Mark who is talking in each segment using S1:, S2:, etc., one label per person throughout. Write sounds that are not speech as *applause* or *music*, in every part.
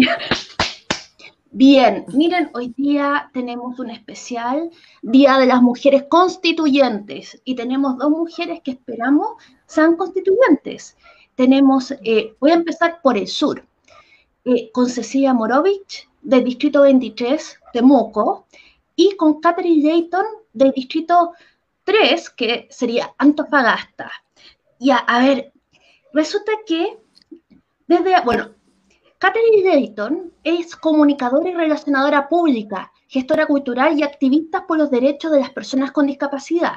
S1: *laughs* Bien, miren, hoy día tenemos un especial Día de las Mujeres Constituyentes y tenemos dos mujeres que esperamos sean constituyentes. Tenemos, eh, voy a empezar por el sur, eh, con Cecilia Morovich del Distrito 23, Temuco, y con Catherine Dayton del Distrito 3, que sería Antofagasta. Y a ver, resulta que desde, bueno, Catherine Dayton es comunicadora y relacionadora pública, gestora cultural y activista por los derechos de las personas con discapacidad.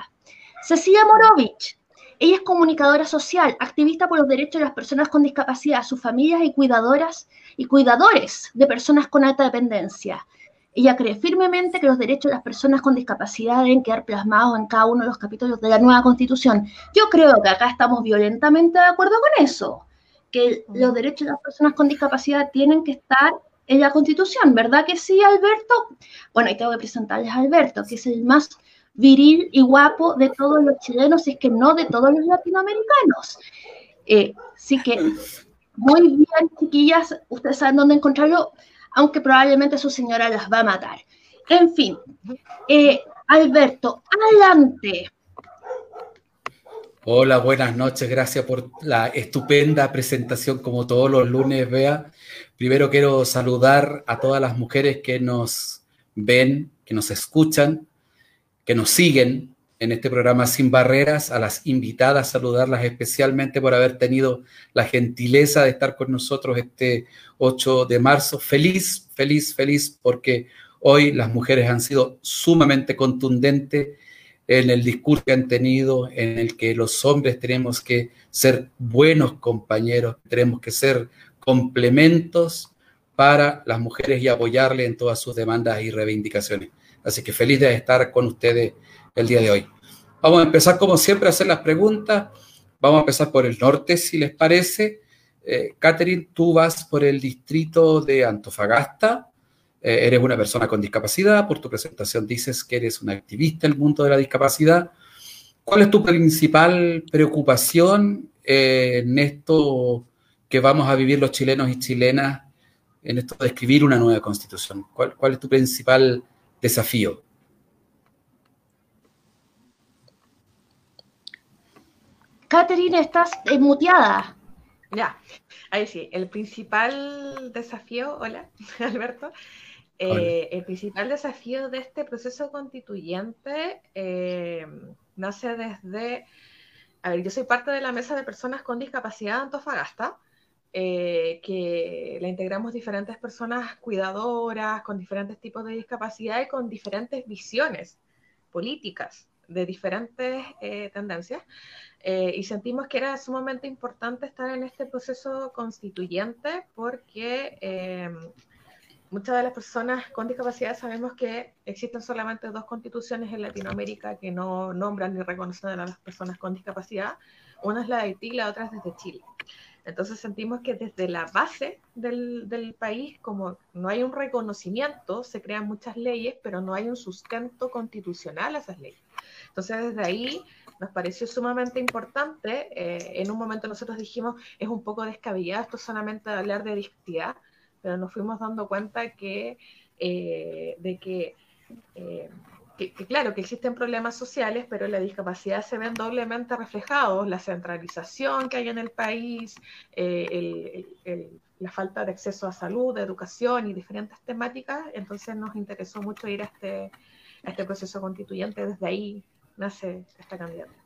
S1: Cecilia Morovich, ella es comunicadora social, activista por los derechos de las personas con discapacidad, sus familias y cuidadoras y cuidadores de personas con alta dependencia. Ella cree firmemente que los derechos de las personas con discapacidad deben quedar plasmados en cada uno de los capítulos de la nueva constitución. Yo creo que acá estamos violentamente de acuerdo con eso que los derechos de las personas con discapacidad tienen que estar en la Constitución, ¿verdad que sí, Alberto? Bueno, y tengo que presentarles a Alberto, que es el más viril y guapo de todos los chilenos, y es que no de todos los latinoamericanos. Eh, sí que, muy bien, chiquillas, ustedes saben dónde encontrarlo, aunque probablemente su señora las va a matar. En fin, eh, Alberto, adelante.
S2: Hola, buenas noches. Gracias por la estupenda presentación como todos los lunes, Bea. Primero quiero saludar a todas las mujeres que nos ven, que nos escuchan, que nos siguen en este programa Sin Barreras, a las invitadas, saludarlas especialmente por haber tenido la gentileza de estar con nosotros este 8 de marzo. Feliz, feliz, feliz, porque hoy las mujeres han sido sumamente contundentes en el discurso que han tenido, en el que los hombres tenemos que ser buenos compañeros, tenemos que ser complementos para las mujeres y apoyarle en todas sus demandas y reivindicaciones. Así que feliz de estar con ustedes el día de hoy. Vamos a empezar como siempre a hacer las preguntas. Vamos a empezar por el norte, si les parece. Eh, Catherine, tú vas por el distrito de Antofagasta. Eh, eres una persona con discapacidad, por tu presentación dices que eres una activista en el mundo de la discapacidad. ¿Cuál es tu principal preocupación eh, en esto que vamos a vivir los chilenos y chilenas, en esto de escribir una nueva constitución? ¿Cuál, cuál es tu principal desafío?
S1: Catherine, estás muteada.
S3: Ya, ahí sí. El principal desafío, hola, *laughs* Alberto, eh, el principal desafío de este proceso constituyente eh, nace desde, a ver, yo soy parte de la mesa de personas con discapacidad de Antofagasta, eh, que la integramos diferentes personas cuidadoras, con diferentes tipos de discapacidad y con diferentes visiones políticas de diferentes tendencias. y sentimos que era sumamente importante estar en este proceso constituyente porque muchas de las personas con discapacidad sabemos que existen solamente dos constituciones en Latinoamérica que no nombran ni reconocen a las personas con discapacidad. Una es la de Haití y la otra es desde Chile. Entonces sentimos que desde la base del, del, país, como no hay un reconocimiento, se crean muchas leyes, pero no hay un sustento constitucional a esas leyes. Entonces desde ahí nos pareció sumamente importante. Eh, en un momento nosotros dijimos, es un poco descabellado esto solamente hablar de discapacidad, pero nos fuimos dando cuenta que, eh, de eh, que, claro, que existen problemas sociales, pero la discapacidad se ven doblemente reflejados, la centralización que hay en el país, eh, la falta de acceso a salud, educación y diferentes temáticas, entonces nos interesó mucho ir a este, este proceso constituyente, desde ahí nace esta candidatura.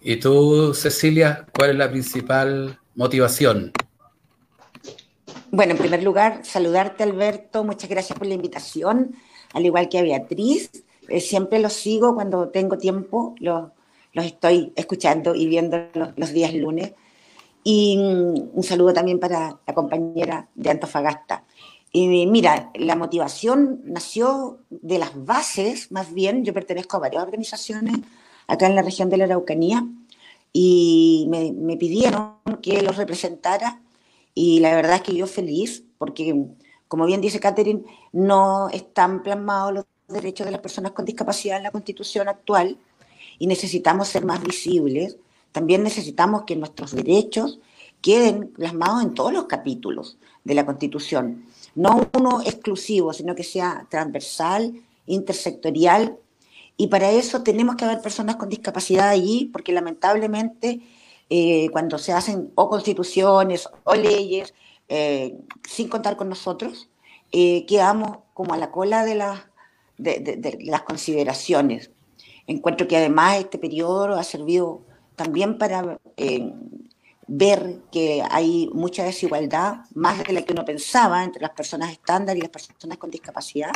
S2: ¿Y tú, Cecilia, cuál es la principal motivación
S4: bueno, en primer lugar, saludarte, Alberto. Muchas gracias por la invitación, al igual que a Beatriz. Eh, siempre los sigo cuando tengo tiempo, los, estoy escuchando y viendo los, días lunes. Y mm, un saludo también para la compañera de Antofagasta. Y mira, la motivación nació de las bases, más bien, yo pertenezco a varias organizaciones acá en la región de la Araucanía y me, me pidieron que los representara y la verdad es que yo feliz, porque como bien dice Catherine, no están plasmados los derechos de las personas con discapacidad en la constitución actual y necesitamos ser más visibles. También necesitamos que nuestros derechos queden plasmados en todos los capítulos de la Constitución. No uno exclusivo, sino que sea transversal, intersectorial. Y para eso tenemos que haber personas con discapacidad allí, porque lamentablemente eh, cuando se hacen o constituciones o leyes, eh, sin contar con nosotros, eh, quedamos como a la cola de, de, las consideraciones. Encuentro que además este periodo ha servido también para ver que hay mucha desigualdad, más de la que uno pensaba, entre las personas estándar y las personas con discapacidad.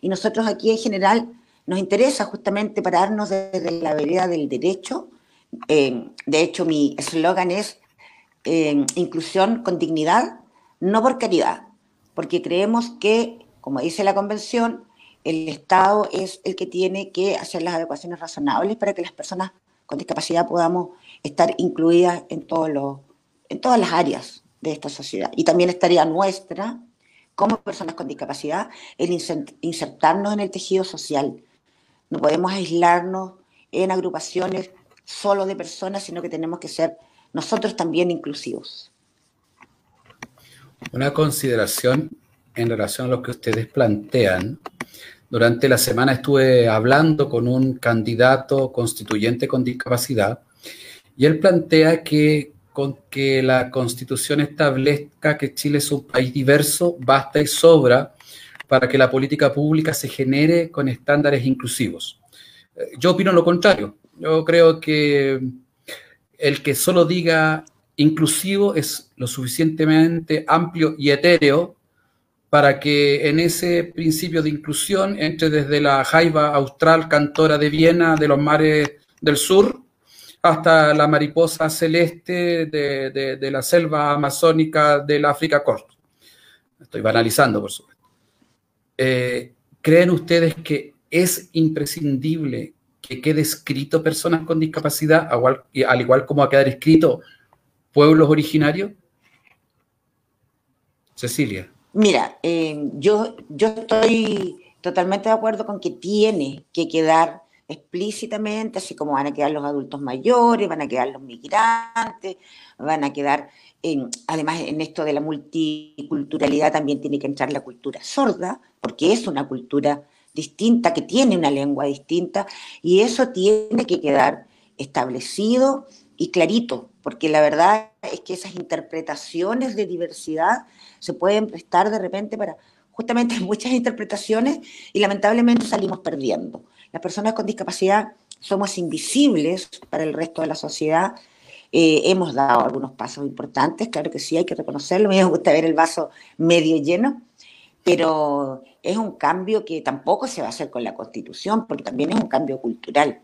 S4: Y nosotros aquí en general nos interesa justamente pararnos desde la vereda del derecho. Eh, de hecho, mi eslogan es eh, inclusión con dignidad, no por caridad, porque creemos que, como dice la Convención, el Estado es el que tiene que hacer las adecuaciones razonables para que las personas con discapacidad podamos estar incluidas en, todos en todas las áreas de esta sociedad. Y también estaría nuestra, como personas con discapacidad, el insertarnos en el tejido social. No podemos aislarnos en agrupaciones solo de personas, sino que tenemos que ser nosotros también inclusivos.
S2: Una consideración en relación a lo que ustedes plantean. Durante la semana estuve hablando con un candidato constituyente con discapacidad y él plantea que con que la constitución establezca que Chile es un país diverso, basta y sobra para que la política pública se genere con estándares inclusivos. Eh, yo opino lo contrario. Yo creo que el que solo diga inclusivo es lo suficientemente amplio y etéreo para que en ese principio de inclusión entre desde la jaiba austral cantora de Viena de los mares del sur hasta la mariposa celeste de, la selva amazónica del África Corto. Estoy banalizando, por supuesto. Eh, ¿Creen ustedes que es imprescindible que quede escrito personas con discapacidad, al igual como a quedar escrito pueblos originarios? Cecilia.
S4: Mira, eh, yo, yo estoy totalmente de acuerdo con que tiene que quedar explícitamente, así como van a quedar los adultos mayores, van a quedar los migrantes, van a quedar, en, además en esto de la multiculturalidad también tiene que entrar la cultura sorda, porque es una cultura distinta, que tiene una lengua distinta, y eso tiene que quedar establecido y clarito, porque la verdad es que esas interpretaciones de diversidad se pueden prestar de repente para justamente *laughs* muchas interpretaciones y lamentablemente salimos perdiendo. Las personas con discapacidad somos invisibles para el resto de la sociedad. Eh, hemos dado algunos pasos importantes, claro que sí, hay que reconocerlo. Me gusta ver el vaso medio lleno, pero es un cambio que tampoco se va a hacer con la Constitución, porque también es un cambio cultural.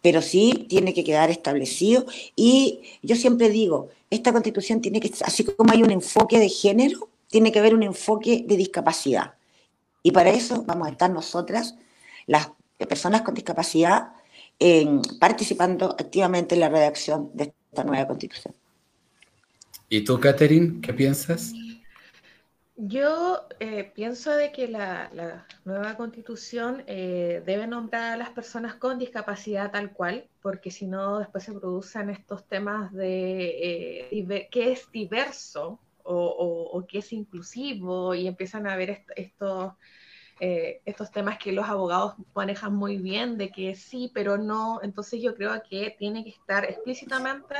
S4: Pero sí tiene que quedar establecido y yo siempre digo, esta Constitución tiene que, así como hay un enfoque de género, tiene que haber un enfoque de discapacidad. Y para eso vamos a estar nosotras, las personas con discapacidad, participando activamente en la redacción de esta nueva constitución.
S2: ¿Y tú, Catherine, qué piensas?
S3: Yo eh, pienso de que la, nueva constitución eh, debe nombrar a las personas con discapacidad tal cual, porque si no después se producen estos temas de eh, qué es diverso o, o, qué es inclusivo y empiezan a ver estos eh, estos temas que los abogados manejan muy bien, de que sí, pero no. Entonces yo creo que tiene que estar explícitamente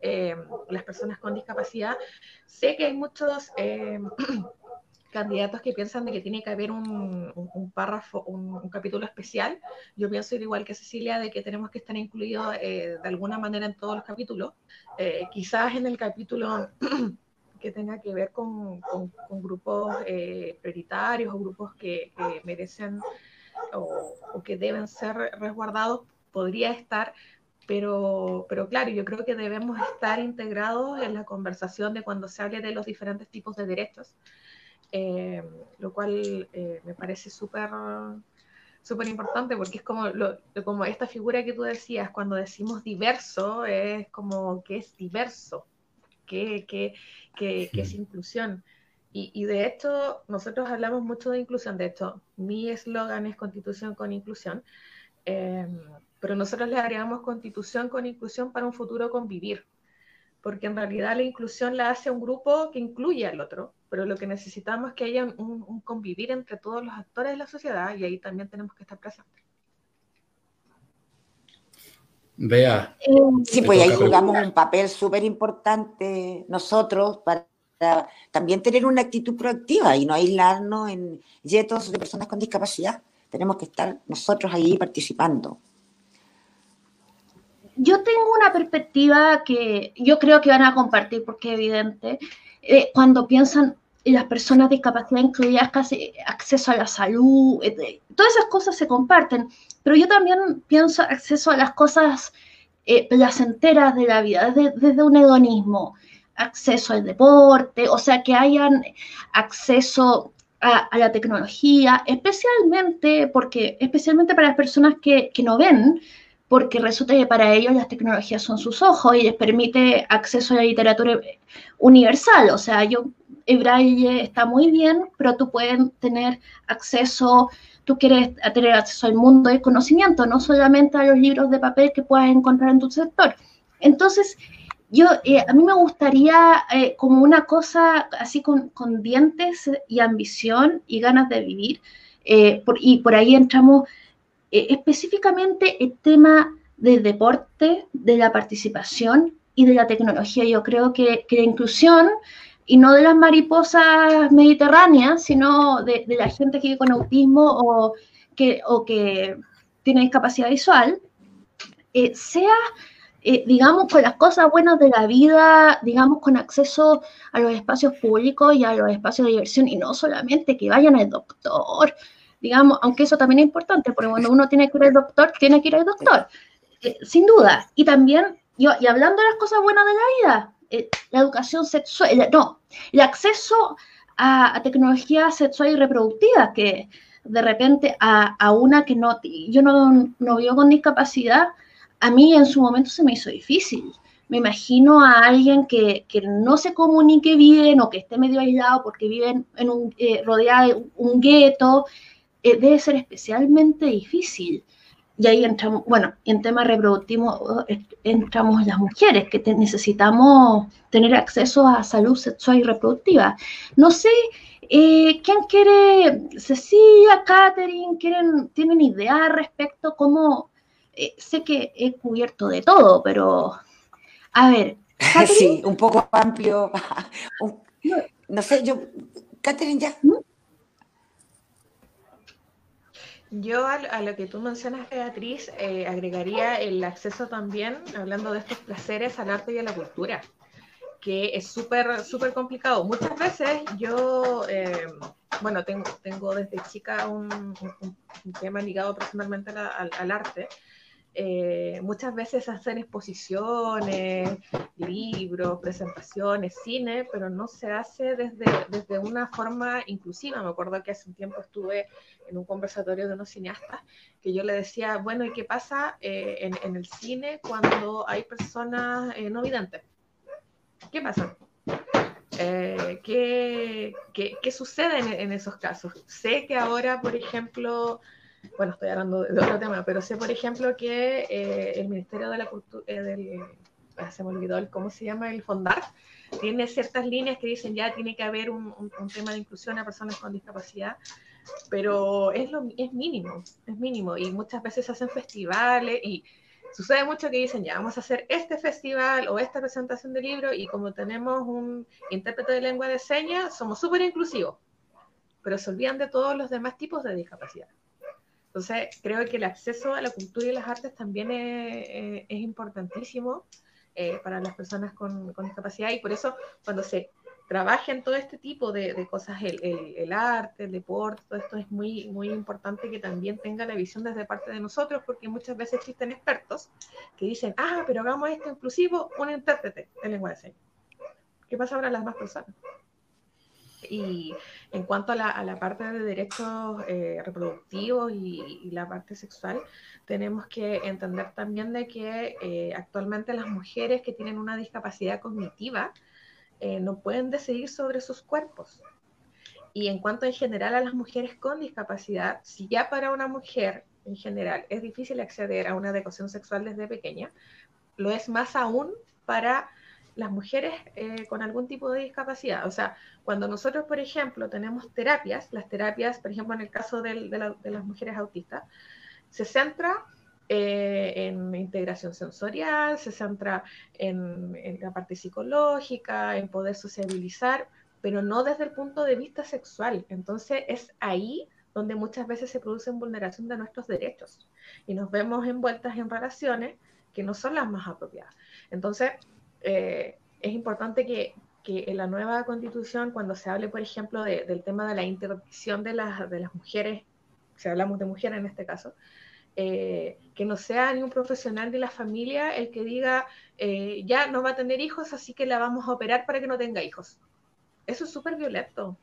S3: eh, las personas con discapacidad. Sé que hay muchos eh, *clears throat* candidatos que piensan de que tiene que haber un, párrafo, un, capítulo especial. Yo pienso igual que Cecilia de que tenemos que estar incluidos de alguna manera en todos los capítulos. quizás en el capítulo *clears throat* que tenga que ver con, grupos eh, prioritarios o grupos que, merecen o, que deben ser resguardados, podría estar, pero, pero claro, yo creo que debemos estar integrados en la conversación de cuando se hable de los diferentes tipos de derechos, eh, lo cual eh, me parece súper súper importante porque es como, como esta figura que tú decías, cuando decimos diverso, es como que es diverso, que, que, que, es inclusión. Y, de hecho, nosotros hablamos mucho de inclusión. De hecho, mi eslogan es constitución con inclusión. Em, pero nosotros le agregamos constitución con inclusión para un futuro convivir. porque en realidad la inclusión la hace un grupo que incluye al otro, pero lo que necesitamos es que haya un, convivir entre todos los actores de la sociedad y ahí también tenemos que estar presentes.
S2: Vea.
S4: Eh, sí, pues ahí jugamos un papel súper importante nosotros para también tener una actitud proactiva y no aislarnos en yetos de personas con discapacidad. Tenemos que estar nosotros ahí participando.
S1: Yo tengo una perspectiva que yo creo que van a compartir porque es evidente. Eh, cuando piensan en las personas de discapacidad incluidas, casi acceso a la salud, eh, todas esas cosas se comparten, pero yo también pienso acceso a las cosas eh, placenteras de la vida, desde, un hedonismo acceso al deporte, o sea, que hayan acceso a, la tecnología, especialmente porque, especialmente para las personas que, no ven, porque resulta que para ellos las tecnologías son sus ojos y les permite acceso a la literatura universal. O sea, yo, braille está muy bien, pero tú puedes tener acceso, tú quieres tener acceso al mundo del conocimiento, no solamente a los libros de papel que puedas encontrar en tu sector. Entonces, yo, eh, a mí me gustaría eh, como una cosa así con, dientes y ambición y ganas de vivir, eh, y por ahí entramos específicamente el tema del deporte, de la participación y de la tecnología. Yo creo que, la inclusión, y no de las mariposas mediterráneas, sino de, la gente que vive con autismo o que, o que tiene discapacidad visual, sea eh, digamos, con las cosas buenas de la vida, digamos, con acceso a los espacios públicos y a los espacios de diversión, y no solamente que vayan al doctor, digamos, aunque eso también es importante, porque cuando uno tiene que ir al doctor, tiene que ir al doctor, eh, sin duda. Y también, yo, y hablando de las cosas buenas de la vida, eh, la educación sexual, no, el acceso a, tecnología sexual y reproductiva, que de repente a, a una que no, yo no, no vivo con discapacidad, a mí en su momento se me hizo difícil. Me imagino a alguien que, no se comunique bien o que esté medio aislado porque vive en un, eh, rodeado de un gueto. Eh, debe ser especialmente difícil. Y ahí entramos, bueno, en tema reproductivo eh, entramos las mujeres, que necesitamos tener acceso a salud sexual y reproductiva. No sé, ¿quién quiere? Cecilia, Catherine, ¿quieren, ¿tienen idea respecto cómo eh, sé que he cubierto de todo, pero a ver. *laughs*
S4: Sí, un poco amplio. *laughs* no sé, yo, Catherine, ya. ¿Mm?
S3: Yo a, lo que tú mencionas, Beatriz, eh, agregaría el acceso también, hablando de estos placeres, al arte y a la cultura, que es súper, súper complicado. Muchas veces yo, eh, bueno, tengo, tengo desde chica un, tema ligado personalmente al arte, eh, muchas veces hacer exposiciones, libros, presentaciones, cine, pero no se hace desde, desde una forma inclusiva. Me acuerdo que hace un tiempo estuve en un conversatorio de unos cineastas que yo le decía, bueno, ¿y qué pasa eh, en, el cine cuando hay personas eh, no videntes? ¿Qué pasa? ¿qué, qué, qué, sucede en esos casos? Sé que ahora, por ejemplo, bueno, estoy hablando de otro tema, pero sé, por ejemplo, que eh, el Ministerio de la Cultura, eh, del, ah, se me olvidó el, cómo se llama, el FONDAR, tiene ciertas líneas que dicen ya tiene que haber un, un, tema de inclusión a personas con discapacidad, pero es, lo, es mínimo, es mínimo, y muchas veces se hacen festivales y sucede mucho que dicen, ya vamos a hacer este festival o esta presentación de libro y como tenemos un intérprete de lengua de señas, somos súper inclusivos, pero se olvidan de todos los demás tipos de discapacidad. Entonces, creo que el acceso a la cultura y las artes también es, importantísimo eh, para las personas con, discapacidad y por eso cuando se trabaja en todo este tipo de, cosas, el, arte, el deporte, todo esto es muy, muy importante que también tenga la visión desde parte de nosotros, porque muchas veces existen expertos que dicen, ah, pero hagamos esto inclusivo, un intérprete en lengua de señas. ¿Qué pasa ahora las demás personas? Y en cuanto a la, parte de derechos eh, reproductivos y, la parte sexual, tenemos que entender también de que eh, actualmente las mujeres que tienen una discapacidad cognitiva eh, no pueden decidir sobre sus cuerpos. Y en cuanto en general a las mujeres con discapacidad, si ya para una mujer en general es difícil acceder a una educación sexual desde pequeña, lo es más aún para las mujeres eh, con algún tipo de discapacidad. O sea, cuando nosotros, por ejemplo, tenemos terapias, las terapias, por ejemplo, en el caso de, las mujeres autistas, se centra eh, en integración sensorial, se centra en, en, la parte psicológica, en poder sociabilizar, pero no desde el punto de vista sexual. Entonces es ahí donde muchas veces se produce vulneración de nuestros derechos y nos vemos envueltas en relaciones que no son las más apropiadas. Entonces, eh, es importante que, en la nueva constitución, cuando se hable, por ejemplo, del tema de la interdicción de las, mujeres, si hablamos de mujeres en este caso, eh, que no sea ni un profesional de la familia el que diga, eh, ya no va a tener hijos, así que la vamos a operar para que no tenga hijos. Eso es súper violento.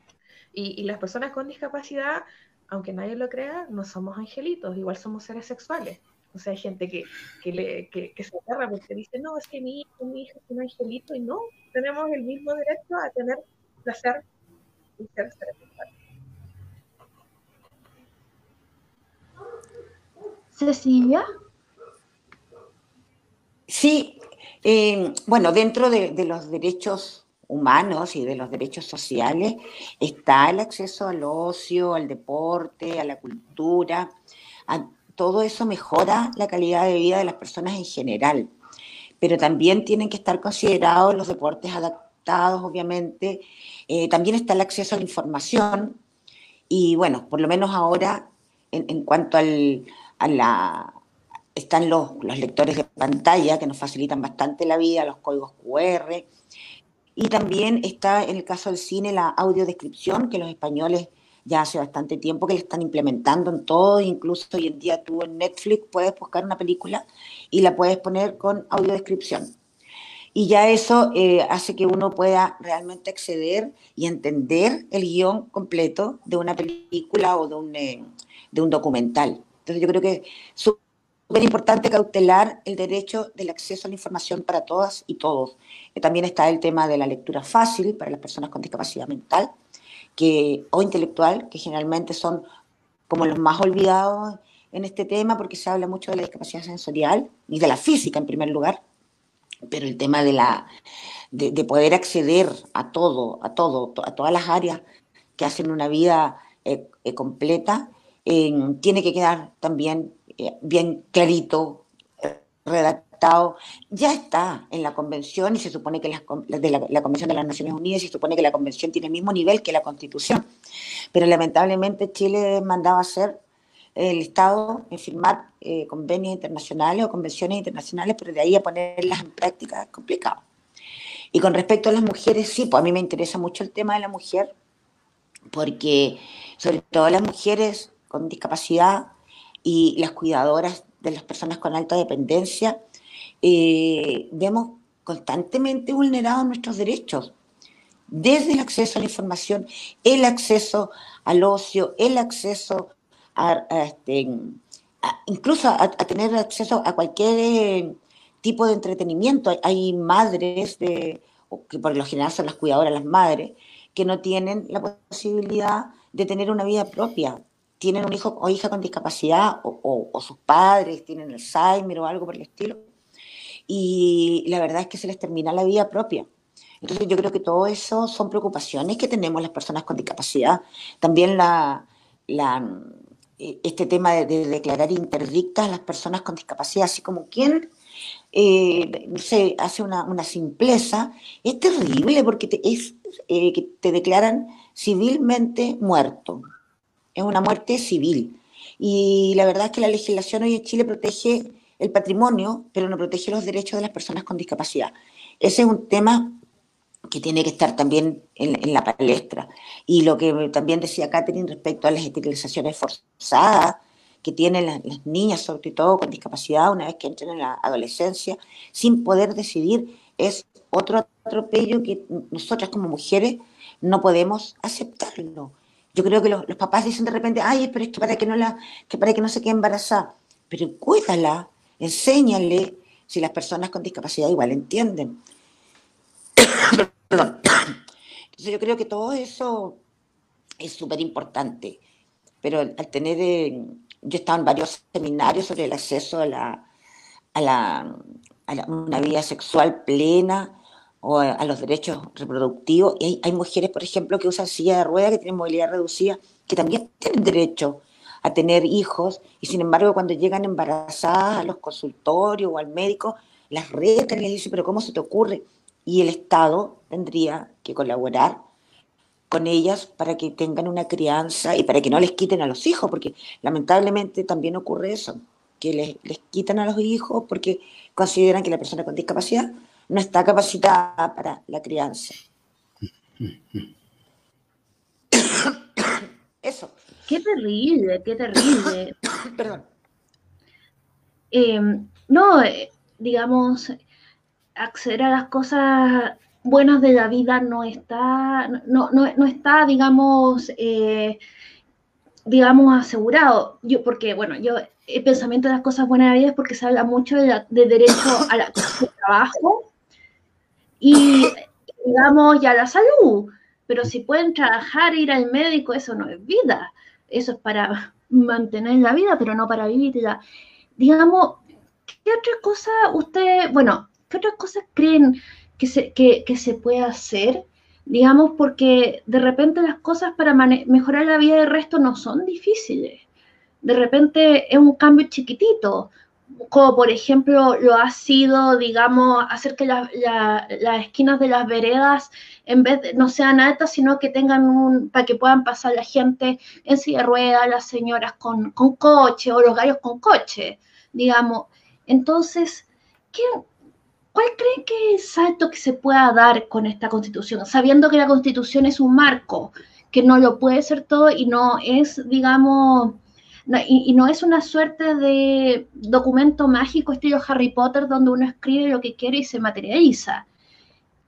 S3: Y, y, las personas con discapacidad, aunque nadie lo crea, no somos angelitos, igual somos seres sexuales. O sea, hay gente que, que, le, que, se agarra porque dice, no, es que mi hijo, mi hija es un angelito, y no, tenemos el mismo derecho a tener placer y ser sexual.
S1: Cecilia.
S4: Sí, eh, bueno, dentro de, de, los derechos humanos y de los derechos sociales está el acceso al ocio, al deporte, a la cultura, a todo eso mejora la calidad de vida de las personas en general. Pero también tienen que estar considerados los deportes adaptados, obviamente. Eh, también está el acceso a la información. Y bueno, por lo menos ahora, en, cuanto al, a la... Están los, los lectores de pantalla que nos facilitan bastante la vida, los códigos QR. Y también está en el caso del cine la audiodescripción, que los españoles ya hace bastante tiempo que le están implementando en todo, incluso hoy en día tú en Netflix puedes buscar una película y la puedes poner con audiodescripción. Y ya eso eh, hace que uno pueda realmente acceder y entender el guion completo de una película o de un, eh, de un documental. Entonces yo creo que es súper importante cautelar el derecho del acceso a la información para todas y todos. Eh, también está el tema de la lectura fácil para las personas con discapacidad mental o intelectual, que generalmente son como los más olvidados en este tema porque se habla mucho de la discapacidad sensorial y de la física en primer lugar, pero el tema de, la, de, poder acceder a todo, a todo, a todas las áreas que hacen una vida eh, eh, completa, tiene que quedar también eh, bien clarito, redactado ya está en la convención y se supone que la, de la, Convención de las Naciones Unidas y se supone que la convención tiene el mismo nivel que la constitución. Pero lamentablemente Chile mandaba a hacer el Estado en firmar eh, convenios internacionales o convenciones internacionales, pero de ahí a ponerlas en práctica es complicado. Y con respecto a las mujeres, sí, pues a mí me interesa mucho el tema de la mujer, porque sobre todo las mujeres con discapacidad y las cuidadoras de las personas con alta dependencia eh, vemos constantemente vulnerados nuestros derechos, desde el acceso a la información, el acceso al ocio, el acceso a, este, incluso a, tener acceso a cualquier eh, tipo de entretenimiento. Hay madres, de, que por lo general son las cuidadoras, las madres, que no tienen la posibilidad de tener una vida propia. Tienen un hijo o hija con discapacidad o, o sus padres tienen Alzheimer o algo por el estilo y la verdad es que se les termina la vida propia. Entonces yo creo que todo eso son preocupaciones que tenemos las personas con discapacidad. También la, este tema de, declarar interdictas a las personas con discapacidad, así como quien eh, se hace una, una, simpleza, es terrible porque es, eh, que te declaran civilmente muerto. Es una muerte civil. Y la verdad es que la legislación hoy en Chile protege el patrimonio, pero no protege los derechos de las personas con discapacidad. Ese es un tema que tiene que estar también en, la palestra. Y lo que también decía Catherine respecto a las esterilizaciones forzadas que tienen las, niñas, sobre todo con discapacidad, una vez que entran en la adolescencia, sin poder decidir, es otro atropello que nosotras como mujeres no podemos aceptarlo. Yo creo que los, papás dicen de repente, ay, pero es que para que no, la, para que no se quede embarazada, pero cuídala, Enséñale si las personas con discapacidad igual entienden. *coughs* Entonces yo creo que todo eso es súper importante, pero al tener, eh, yo he estado en varios seminarios sobre el acceso a, la, a, la, a una vida sexual plena o a, los derechos reproductivos. Y hay, mujeres, por ejemplo, que usan silla de ruedas, que tienen movilidad reducida, que también tienen derecho a tener hijos y sin embargo cuando llegan embarazadas a los consultorios o al médico, las retan y les dicen, pero ¿cómo se te ocurre? Y el Estado tendría que colaborar con ellas para que tengan una crianza y para que no les quiten a los hijos, porque lamentablemente también ocurre eso, que les, les quitan a los hijos porque consideran que la persona con discapacidad no está capacitada para la crianza. *coughs* Eso.
S1: Qué terrible, qué terrible. *coughs*
S4: Perdón.
S1: Eh, no, eh, digamos, acceder a las cosas buenas de la vida no está, no, no, está, digamos, eh, digamos, asegurado. Yo, porque, bueno, yo, el pensamiento de las cosas buenas de la vida es porque se habla mucho de, derecho a la, al trabajo y, digamos, y a la salud. Pero si pueden trabajar, ir al médico, eso no es vida. Eso es para *laughs* mantener la vida, pero no para vivirla. Digamos, ¿qué otra cosa usted, bueno, qué otras cosas creen que se, que, se puede hacer? Digamos, porque de repente las cosas para mejorar la vida del resto no son difíciles. De repente es un cambio chiquitito, como por ejemplo lo ha sido, digamos, hacer que las esquinas de las veredas en vez de no sean altas, sino que tengan un, para que puedan pasar la gente en silla de ruedas, las señoras con, con coche o los gallos con coche, digamos. Entonces, ¿qué, ¿cuál creen que es el salto que se pueda dar con esta constitución? Sabiendo que la constitución es un marco, que no lo puede ser todo y no es, digamos, y, no es una suerte de documento mágico estilo Harry Potter donde uno escribe lo que quiere y se materializa.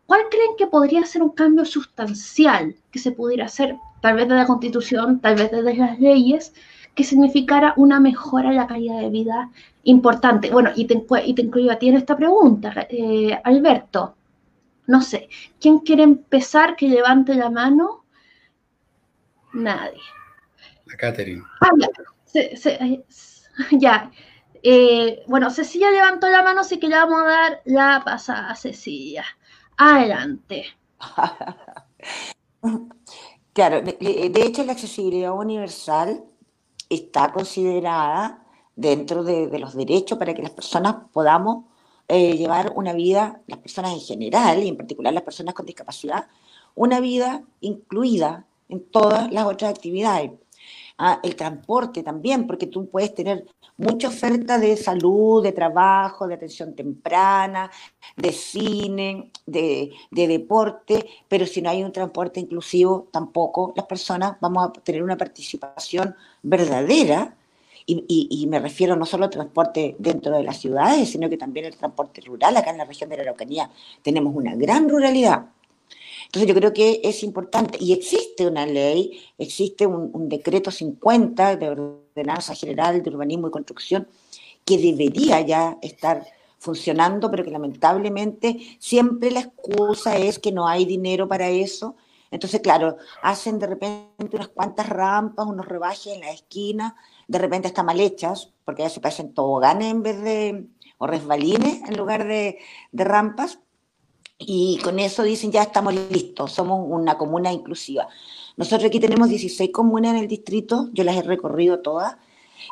S1: ¿Cuál creen que podría ser un cambio sustancial que se pudiera hacer, tal vez de la constitución, tal vez desde las leyes, que significara una mejora en la calidad de vida importante? Bueno, y te, y te incluyo a ti en esta pregunta, eh, Alberto. No sé, ¿quién quiere empezar que levante la mano? Nadie.
S2: La Catherine. *laughs*
S1: Ya. Eh, bueno, Cecilia levantó la mano, así que le vamos a dar la pasada a Cecilia. Adelante. *laughs*
S4: claro, de, hecho la accesibilidad universal está considerada dentro de, los derechos para que las personas podamos eh, llevar una vida, las personas en general y en particular las personas con discapacidad, una vida incluida en todas las otras actividades el transporte también, porque tú puedes tener mucha oferta de salud, de trabajo, de atención temprana, de cine, de, deporte, pero si no hay un transporte inclusivo, tampoco las personas vamos a tener una participación verdadera. Y, me refiero no solo al transporte dentro de las ciudades, sino que también el transporte rural. Acá en la región de la Araucanía tenemos una gran ruralidad entonces yo creo que es importante, y existe una ley, existe un, decreto 50 de ordenanza general de urbanismo y construcción que debería ya estar funcionando, pero que lamentablemente siempre la excusa es que no hay dinero para eso. Entonces, claro, hacen de repente unas cuantas rampas, unos rebajes en la esquina, de repente están mal hechas, porque ya se parecen toboganes en vez de, o resbalines en lugar de, de rampas, y con eso dicen ya estamos listos, somos una comuna inclusiva. Nosotros aquí tenemos 16 comunas en el distrito, yo las he recorrido todas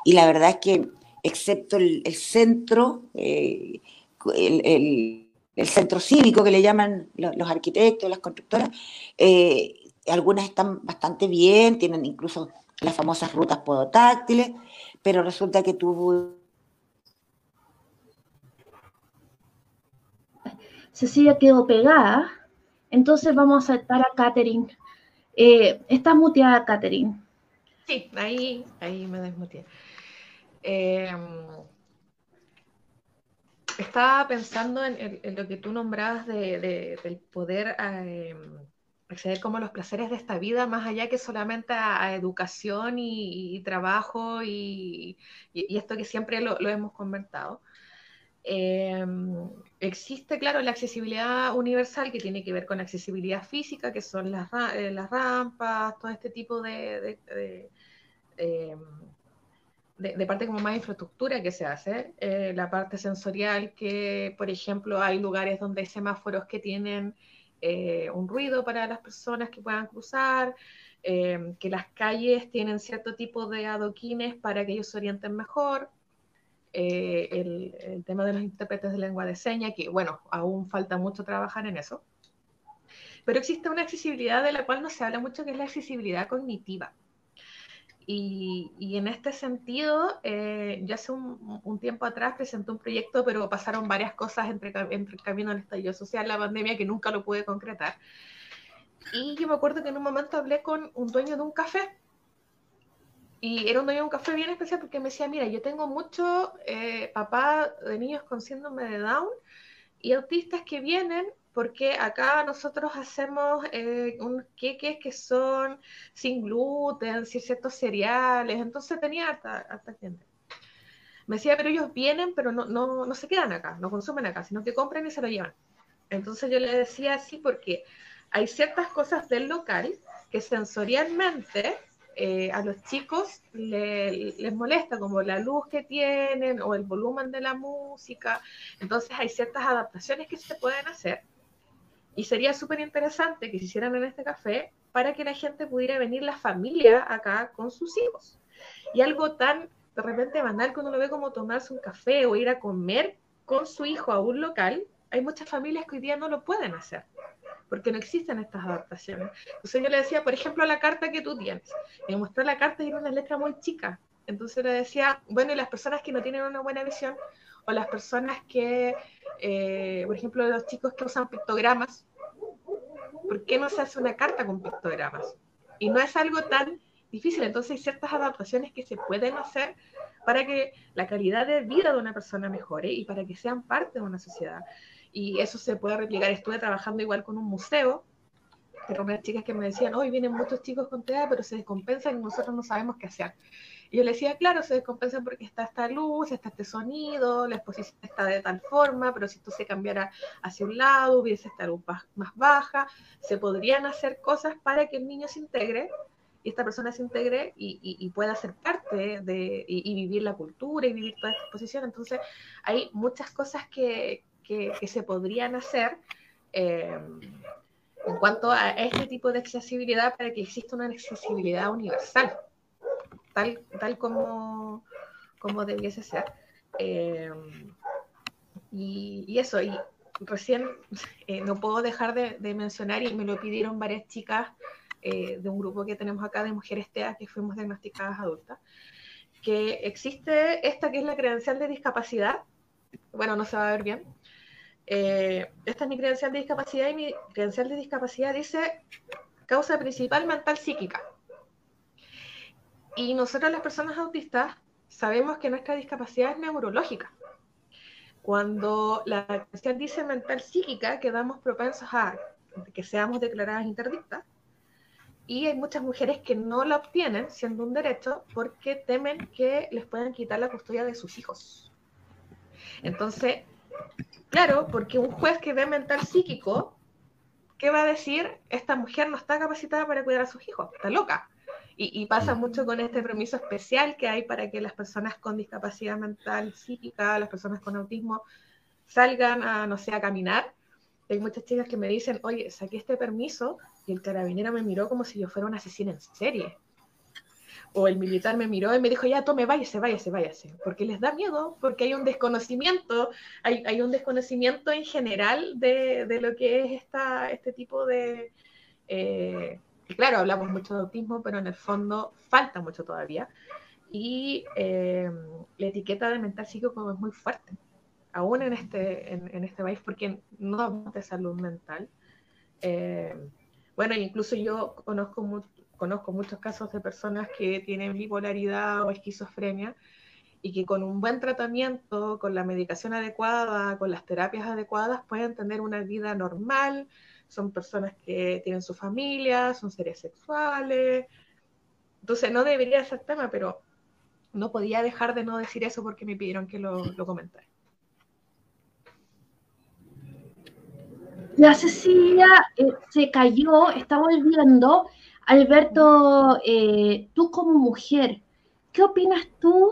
S4: y la verdad es que excepto el, centro, eh, el, centro cívico que le llaman los, arquitectos, las constructoras, eh, algunas están bastante bien, tienen incluso las famosas rutas podotáctiles, pero resulta que tú
S1: Cecilia quedó pegada, entonces vamos a saltar a Catherine. Eh, está muteada, Catherine.
S3: Sí, ahí, ahí me desmuteé. Eh, estaba pensando en, lo que tú nombrabas de, del poder eh, acceder como a los placeres de esta vida, más allá que solamente a, educación y, trabajo y, esto que siempre lo, lo hemos comentado. Em, existe, claro, la accesibilidad universal que tiene que ver con accesibilidad física, que son las, eh, las rampas, todo este tipo de, em, de, parte como más infraestructura que se hace, eh, la parte sensorial que, por ejemplo, hay lugares donde hay semáforos que tienen eh, un ruido para las personas que puedan cruzar, eh, que las calles tienen cierto tipo de adoquines para que ellos se orienten mejor, el, el, tema de los intérpretes de lengua de señas, que bueno, aún falta mucho trabajar en eso, pero existe una accesibilidad de la cual no se habla mucho, que es la accesibilidad cognitiva. Y, en este sentido, eh, yo hace un, tiempo atrás presenté un proyecto, pero pasaron varias cosas entre, entre el camino del estallido social, la pandemia, que nunca lo pude concretar. Y yo me acuerdo que en un momento hablé con un dueño de un café. Y era un dueño de un café bien especial porque me decía, mira, yo tengo mucho eh, papá de niños con síndrome de Down y autistas que vienen porque acá nosotros hacemos eh, unos queques que son sin gluten, ciertos cereales, entonces tenía hasta gente. Me decía, pero ellos vienen, pero no, no, no se quedan acá, no consumen acá, sino que compran y se lo llevan. Entonces yo le decía así porque hay ciertas cosas del local que sensorialmente eh, a los chicos les molesta, como la luz que tienen o el volumen de la música. Entonces hay ciertas adaptaciones que se pueden hacer y sería súper interesante que se hicieran en este café para que la gente pudiera venir, la familia, acá con sus hijos. Y algo tan de repente banal que uno lo ve como tomarse un café o ir a comer con su hijo a un local, hay muchas familias que hoy día no lo pueden hacer porque no existen estas adaptaciones. Entonces yo le decía, por ejemplo, la carta que tú tienes. Me mostró la carta y era una letra muy chica. Entonces le decía, bueno, y las personas que no tienen una buena visión, o las personas que, eh, por ejemplo, los chicos que usan pictogramas, ¿por qué no se hace una carta con pictogramas? Y no es algo tan difícil, entonces hay ciertas adaptaciones que se pueden hacer para que la calidad de vida de una persona mejore y para que sean parte de una sociedad. Y eso se puede replicar. Estuve trabajando igual con un museo, pero unas chicas que me decían, hoy vienen muchos chicos con TEA, pero se descompensan y nosotros no sabemos qué hacer. Y yo le decía, claro, se descompensan porque está esta luz, está este sonido, la exposición está de tal forma, pero si esto se cambiara hacia un lado, hubiese esta luz más baja, se podrían hacer cosas para que el niño se integre y esta persona se integre y, pueda ser parte de, y, vivir la cultura y vivir toda esta exposición. Entonces, hay muchas cosas que, que, se podrían hacer. Eh, en cuanto a este tipo de accesibilidad para que exista una accesibilidad universal tal, tal como, como debiese ser. Eh, y, eso, y recién *laughs* eh, no puedo dejar de, mencionar, y me lo pidieron varias chicas eh, de un grupo que tenemos acá de mujeres TEA que fuimos diagnosticadas adultas, que existe esta que es la credencial de discapacidad, bueno, no se va a ver bien, esta es mi credencial de discapacidad y mi credencial de discapacidad dice causa principal mental psíquica. Y nosotros las personas autistas sabemos que nuestra discapacidad es neurológica. Cuando la credencial dice mental psíquica, quedamos propensos a que seamos declaradas interdictas. Y hay muchas mujeres que no la obtienen siendo un derecho porque temen que les puedan quitar la custodia de sus hijos. Entonces, claro, porque un juez que ve mental psíquico, ¿qué va a decir? Esta mujer no está capacitada para cuidar a sus hijos, está loca. Y, pasa mucho con este permiso especial que hay para que las personas con discapacidad mental psíquica, las personas con autismo, salgan a, no sé, a caminar. Hay muchas chicas que me dicen, oye, saqué este permiso y el carabinero me miró como si yo fuera una asesina en serie. O el militar me miró y me dijo, ya, tome, váyase, váyase, váyase. Porque les da miedo, porque hay un desconocimiento, hay, hay un desconocimiento en general de, de, lo que es esta, este tipo de... Eh, claro, hablamos mucho de autismo, pero en el fondo falta mucho todavía. Y eh, la etiqueta de mental psíquico es muy fuerte, aún en este, en, este país, porque no hablamos de salud mental. Eh, bueno, incluso yo conozco, conozco muchos casos de personas que tienen bipolaridad o esquizofrenia y que con un buen tratamiento, con la medicación adecuada, con las terapias adecuadas, pueden tener una vida normal, son personas que tienen su familia, son seres sexuales. Entonces no debería ser tema, pero no podía dejar de no decir eso porque me pidieron que lo, lo comentara.
S1: La Cecilia eh, se cayó, está volviendo. Alberto, eh, tú como mujer, ¿qué opinas tú?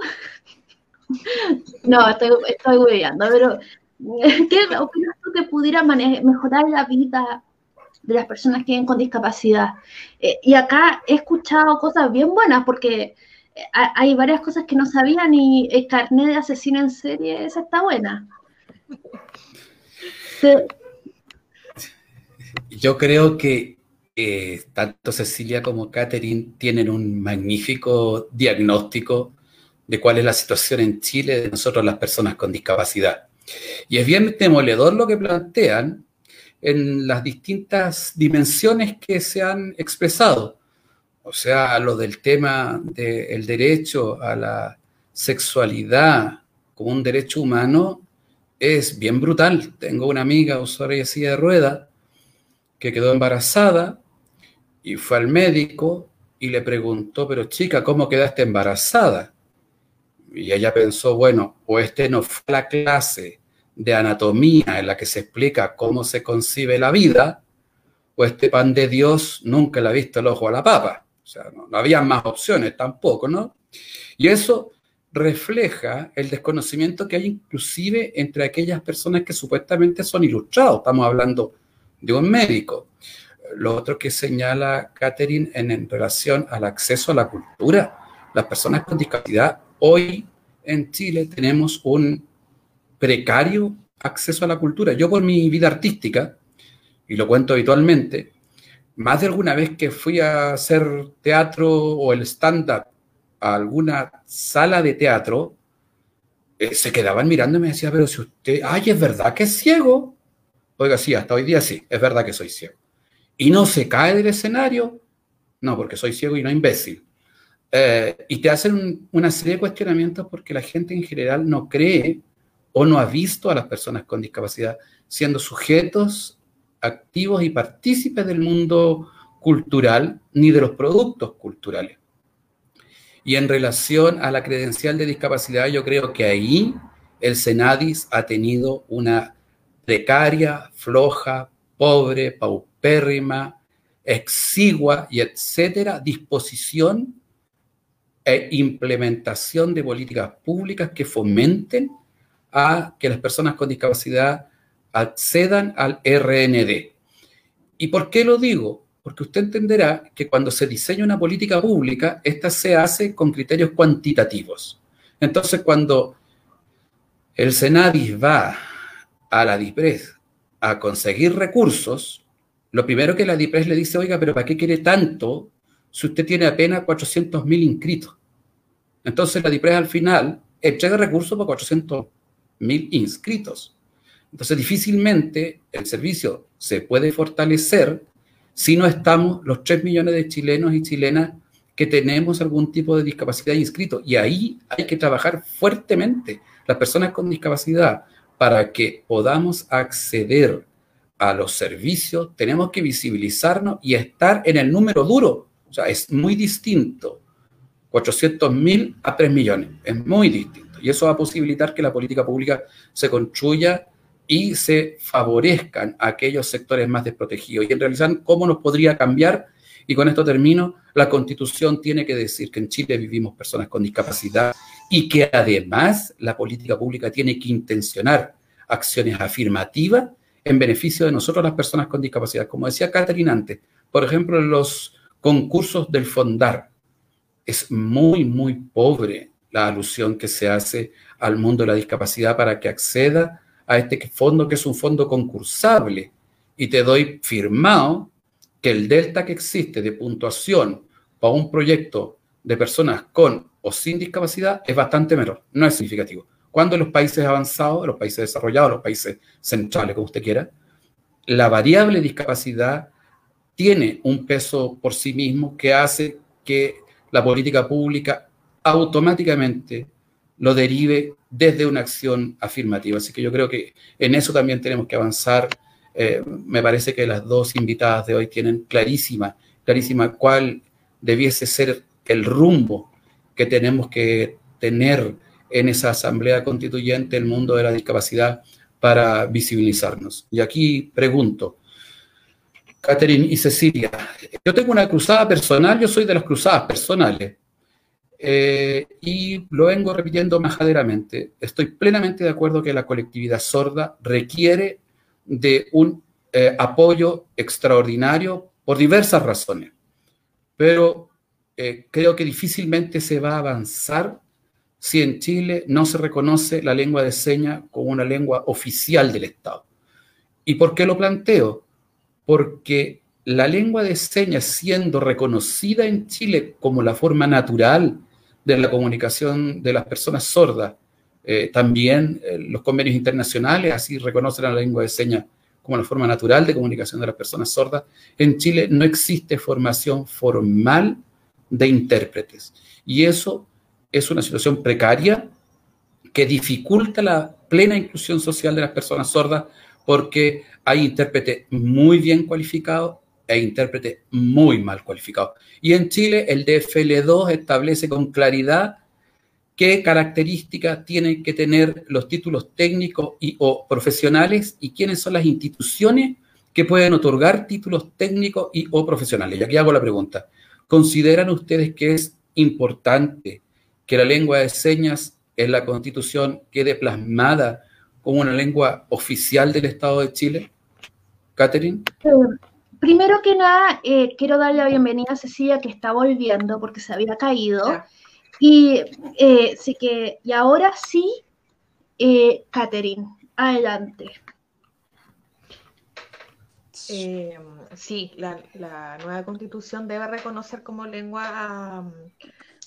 S1: *laughs* no, estoy, estoy pero *laughs* ¿qué opinas tú que pudiera mejorar la vida de las personas que viven con discapacidad? Eh, y acá he escuchado cosas bien buenas porque hay varias cosas que no sabían y el carnet de asesino en serie, esa está buena. *laughs*
S2: Yo creo que eh, tanto Cecilia como Catherine tienen un magnífico diagnóstico de cuál es la situación en Chile de nosotros las personas con discapacidad. Y es bien demoledor lo que plantean en las distintas dimensiones que se han expresado. O sea, lo del tema del derecho a la sexualidad como un derecho humano es bien brutal. Tengo una amiga usuaria de silla de rueda que quedó embarazada y fue al médico y le preguntó, pero chica, ¿cómo quedaste embarazada? Y ella pensó, bueno, o este no fue la clase de anatomía en la que se explica cómo se concibe la vida, o este pan de Dios nunca le ha visto el ojo a la papa. O sea, no, no había más opciones tampoco, ¿no? Y eso refleja el desconocimiento que hay inclusive entre aquellas personas que supuestamente son ilustrados. Estamos hablando de un médico. Lo otro que señala Catherine en, relación al acceso a la cultura. Las personas con discapacidad hoy en Chile tenemos un precario acceso a la cultura. Yo por mi vida artística, y lo cuento habitualmente, más de alguna vez que fui a hacer teatro o el stand-up a alguna sala de teatro, eh, se quedaban mirando y me decía, pero si usted, ay, es verdad que es ciego. Oiga, sí, hasta hoy día sí, es verdad que soy ciego. Y no se cae del escenario, no, porque soy ciego y no imbécil. Eh, y te hacen una serie de cuestionamientos porque la gente en general no cree o no ha visto a las personas con discapacidad siendo sujetos activos y partícipes del mundo cultural ni de los productos culturales. Y en relación a la credencial de discapacidad, yo creo que ahí el Senadis ha tenido una precaria, floja, pobre, paupérrima, exigua y etcétera disposición e implementación de políticas públicas que fomenten a que las personas con discapacidad accedan al RND. ¿Y por qué lo digo? porque usted entenderá que cuando se diseña una política pública, esta se hace con criterios cuantitativos. Entonces, cuando el Senadis va a la DIPRES a conseguir recursos, lo primero que la DIPRES le dice, oiga, pero ¿para qué quiere tanto si usted tiene apenas 400.000 inscritos? Entonces la DIPRES al final entrega recursos para 400.000 inscritos. Entonces difícilmente el servicio se puede fortalecer si no estamos los 3 millones de chilenos y chilenas que tenemos algún tipo de discapacidad inscrito. Y ahí hay que trabajar fuertemente las personas con discapacidad para que podamos acceder a los servicios, tenemos que visibilizarnos y estar en el número duro. O sea, es muy distinto 400 mil a 3 millones. Es muy distinto. Y eso va a posibilitar que la política pública se construya y se favorezcan aquellos sectores más desprotegidos. Y en realidad, ¿cómo nos podría cambiar? Y con esto termino, la constitución tiene que decir que en Chile vivimos personas con discapacidad y que además la política pública tiene que intencionar acciones afirmativas en beneficio de nosotros las personas con discapacidad. Como decía Catherine antes, por ejemplo, los concursos del Fondar, es muy, muy pobre la alusión que se hace al mundo de la discapacidad para que acceda a este fondo que es un fondo concursable y te doy firmado que el delta que existe de puntuación para un proyecto de personas con o sin discapacidad es bastante menor, no es significativo. Cuando en los países avanzados, los países desarrollados, los países centrales, como usted quiera, la variable discapacidad tiene un peso por sí mismo que hace que la política pública automáticamente lo derive desde una acción afirmativa. Así que yo creo que en eso también tenemos que avanzar. Eh, me parece que las dos invitadas de hoy tienen clarísima, clarísima cuál debiese ser el rumbo que tenemos que tener en esa asamblea constituyente, el mundo de la discapacidad, para visibilizarnos. Y aquí pregunto, Catherine y Cecilia, yo tengo una cruzada personal, yo soy de las cruzadas personales. eh, y lo vengo repitiendo majaderamente. Estoy plenamente de acuerdo que la colectividad sorda requiere de un eh, apoyo extraordinario por diversas razones, pero eh, creo que difícilmente se va a avanzar si en Chile no se reconoce la lengua de señas como una lengua oficial del Estado. ¿Y por qué lo planteo? Porque la lengua de señas siendo reconocida en Chile como la forma natural de la comunicación de las personas sordas, eh, también eh, los convenios internacionales así reconocen la lengua de señas como la forma natural de comunicación de las personas sordas. En Chile no existe formación formal de intérpretes y eso es una situación precaria que dificulta la plena inclusión social de las personas sordas porque hay intérpretes muy bien cualificados e intérpretes muy mal cualificados. Y en Chile el DFL2 establece con claridad qué características tienen que tener los títulos técnicos y o profesionales y quiénes son las instituciones que pueden otorgar títulos técnicos y o profesionales. Y aquí hago la pregunta. ¿Consideran ustedes que es importante que la lengua de señas en la Constitución quede plasmada como una lengua oficial del Estado de Chile? Catherine.
S1: Eh, primero que nada, eh, quiero darle la bienvenida a Cecilia que está volviendo porque se había caído. Y eh, sí que, y ahora sí, eh, Catherine, adelante.
S3: Sí, la, nueva constitución debe reconocer como lengua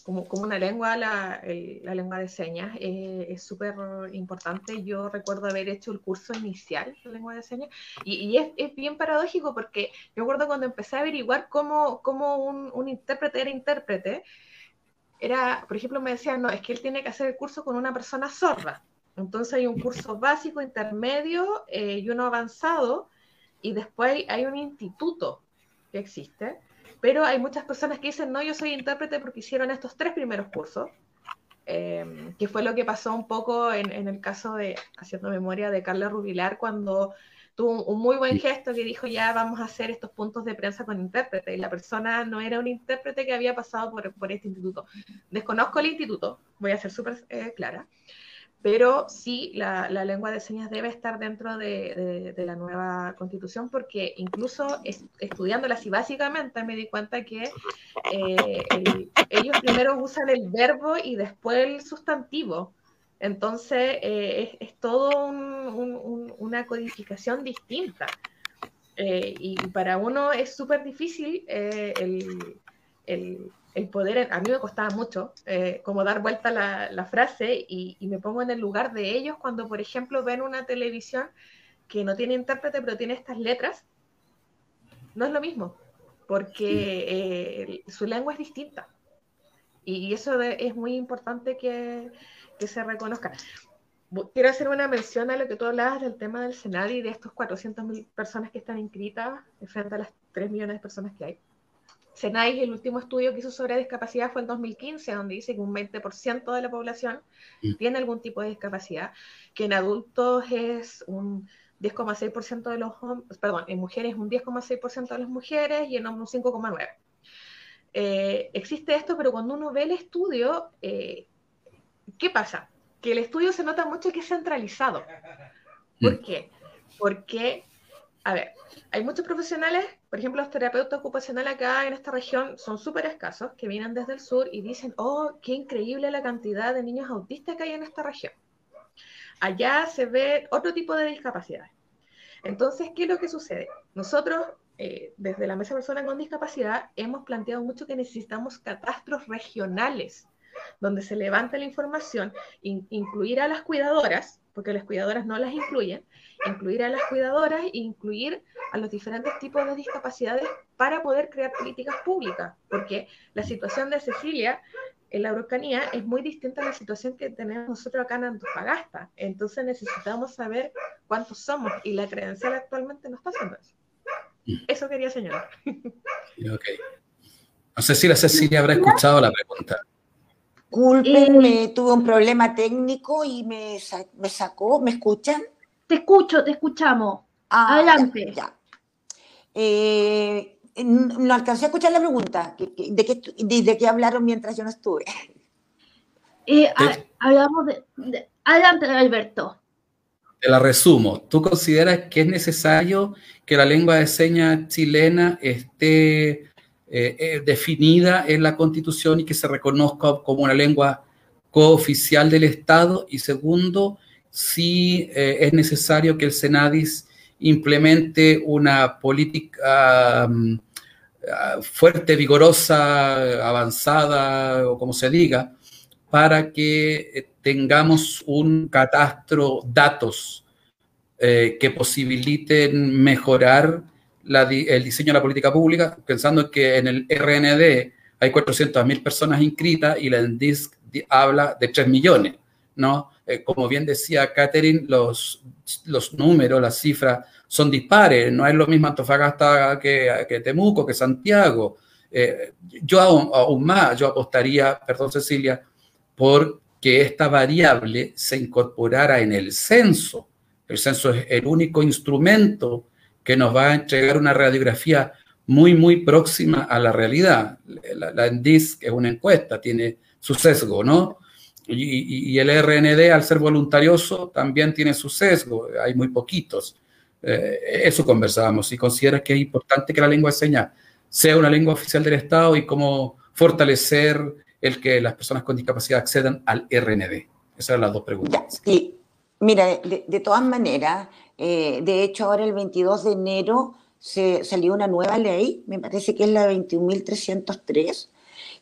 S3: como, una lengua, la, lengua de señas eh, es súper importante. Yo recuerdo haber hecho el curso inicial de lengua de señas y, es, bien paradójico porque yo recuerdo cuando empecé a averiguar cómo, cómo un, un, intérprete era intérprete, era, por ejemplo, me decían, no, es que él tiene que hacer el curso con una persona sorda. Entonces hay un curso básico, intermedio eh, y uno avanzado y después hay un instituto que existe pero hay muchas personas que dicen, no, yo soy intérprete porque hicieron estos tres primeros cursos, em, que fue lo que pasó un poco en, el caso de, haciendo memoria, de Carla Rubilar, cuando tuvo un, muy buen gesto que dijo, ya vamos a hacer estos puntos de prensa con intérprete, y la persona no era un intérprete que había pasado por, por este instituto. Desconozco el instituto, voy a ser súper eh, clara, pero sí la, lengua de señas debe estar dentro de, la nueva constitución porque incluso estudiándola así básicamente me di cuenta que eh, ellos primero usan el verbo y después el sustantivo. Entonces eh, es, todo una codificación distinta. Eh, y para uno es súper difícil el poder, a mí me costaba mucho eh, como dar vuelta la, la frase y, me pongo en el lugar de ellos cuando, por ejemplo, ven una televisión que no tiene intérprete pero tiene estas letras. No es lo mismo, porque eh, su lengua es distinta. Y, eso es muy importante que, que, se reconozca. Quiero hacer una mención a lo que tú hablabas del tema del Senado y de estos 400.000 personas que están inscritas frente a las 3 millones de personas que hay. Senais, el último estudio que hizo sobre discapacidad fue en 2015, donde dice que un 20% de la población mm. tiene algún tipo de discapacidad, que en adultos es un 10,6% de los hombres, perdón, en mujeres un 10,6% de las mujeres y en hombres un 5,9%. Eh, existe esto, pero cuando uno ve el estudio, eh, ¿qué pasa? Que el estudio se nota mucho que es centralizado. ¿Por mm. qué? Porque, a ver, hay muchos profesionales, por ejemplo, los terapeutas ocupacionales acá en esta región son súper escasos, que vienen desde el sur y dicen, oh, qué increíble la cantidad de niños autistas que hay en esta región. Allá se ve otro tipo de discapacidades. Entonces, ¿qué es lo que sucede? Nosotros, eh, desde la Mesa de Personas con Discapacidad, hemos planteado mucho que necesitamos catastros regionales, donde se levante la información, incluir a las cuidadoras, porque las cuidadoras no las incluyen, incluir a las cuidadoras e incluir a los diferentes tipos de discapacidades para poder crear políticas públicas, porque la situación de Cecilia en la Araucanía es muy distinta a la situación que tenemos nosotros acá en Antofagasta. Entonces necesitamos saber cuántos somos y la credencial actualmente no está haciendo eso. Eso quería señalar.
S2: Ok. No sé si la Cecilia habrá escuchado la pregunta.
S4: Disculpenme, tuve un problema técnico y me, me sacó. ¿Me escuchan?
S1: Te escucho, te escuchamos. Ah, Adelante. Ya.
S4: Eh, no alcancé a escuchar la pregunta. ¿De qué, de, qué hablaron mientras yo no estuve? *laughs*
S1: Eh, hablamos de, Adelante, Alberto.
S2: Te la resumo. ¿Tú consideras que es necesario que la lengua de señas chilena esté eh, eh, definida en la Constitución y que se reconozca como una lengua cooficial del Estado? Y segundo, si es necesario que el Senadis implemente una política mm, fuerte, vigorosa, avanzada o como se diga, para que eh, tengamos un catastro, datos eh, que posibiliten mejorar el diseño de la política pública, pensando que en el RND hay 400.000 personas inscritas y la ENDISC habla de 3 millones, ¿no? Eh, como bien decía Catherine, los, los números, las cifras son dispares, no es lo mismo Antofagasta que, que Temuco, que Santiago. yo aún, aún, más, yo apostaría, perdón Cecilia, por que esta variable se incorporara en el censo. El censo es el único instrumento que nos va a entregar una radiografía muy, muy próxima a la realidad. La, la ENDIS es una encuesta, tiene su sesgo, ¿no? Y, el RND, al ser voluntarioso, también tiene su sesgo, hay muy poquitos. Eh, eso conversábamos. Si consideras que es importante que la lengua de señas sea una lengua oficial del Estado y cómo fortalecer el que las personas con discapacidad accedan al RND? Esas eran las dos preguntas.
S4: Sí, mira, de, todas maneras, eh, de hecho ahora el 22 de enero se salió una nueva ley, me parece que es la 21.303,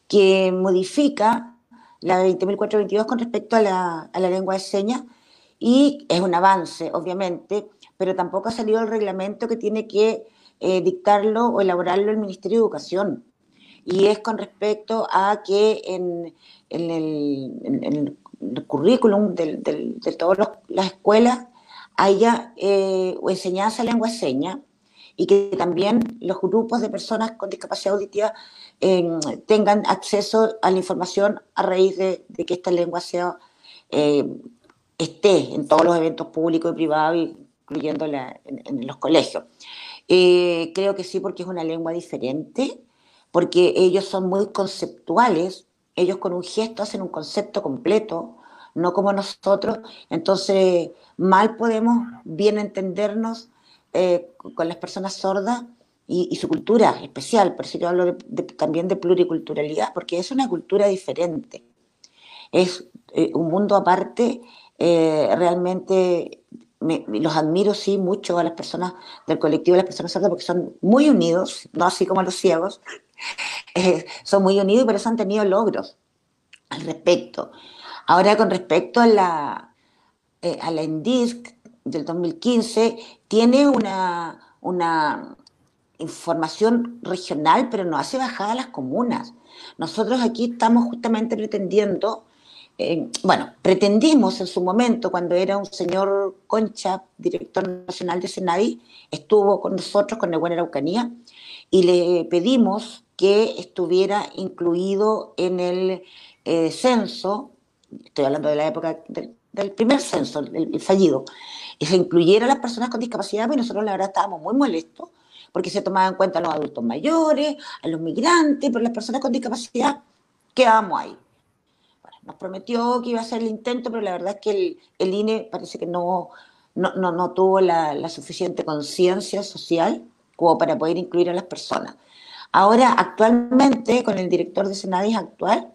S4: que modifica la 20.422 con respecto a la, a la lengua de señas y es un avance, obviamente, pero tampoco ha salido el reglamento que tiene que eh, dictarlo o elaborarlo el Ministerio de Educación. Y es con respecto a que en, el, currículum de, todas las escuelas haya eh, enseñanza de lengua seña y que también los grupos de personas con discapacidad auditiva em, tengan acceso a la información a raíz de, que esta lengua sea eh, esté en todos los eventos públicos y privados, incluyendo en, los colegios. Eh, creo que sí, porque es una lengua diferente porque ellos son muy conceptuales, ellos con un gesto hacen un concepto completo, no como nosotros, entonces mal podemos bien entendernos eh, con las personas sordas y, su cultura especial, por eso yo hablo también de pluriculturalidad, porque es una cultura diferente, es eh, un mundo aparte, eh, realmente los admiro sí mucho a las personas del colectivo de las personas sordas porque son muy unidos, no así como los ciegos, *laughs* son muy unidos y por eso han tenido logros al respecto. Ahora, con respecto a la, eh, a la del 2015, tiene una, una información regional, pero no hace bajada a las comunas. Nosotros aquí estamos justamente pretendiendo, eh, bueno, pretendimos en su momento, cuando era un señor Concha, director nacional de Senadi, estuvo con nosotros, con Buena Araucanía, y le pedimos que estuviera incluido en el eh, censo, estoy hablando de la época del, primer censo, el, fallido, y se incluyera a las personas con discapacidad, pues nosotros la verdad estábamos muy molestos, porque se tomaban en cuenta a los adultos mayores, a los migrantes, pero las personas con discapacidad quedábamos ahí. nos prometió que iba a hacer el intento, pero la verdad es que el, INE parece que no, no, no, tuvo la, la suficiente conciencia social como para poder incluir a las personas. Ahora, actualmente, con el director de Senadis actual,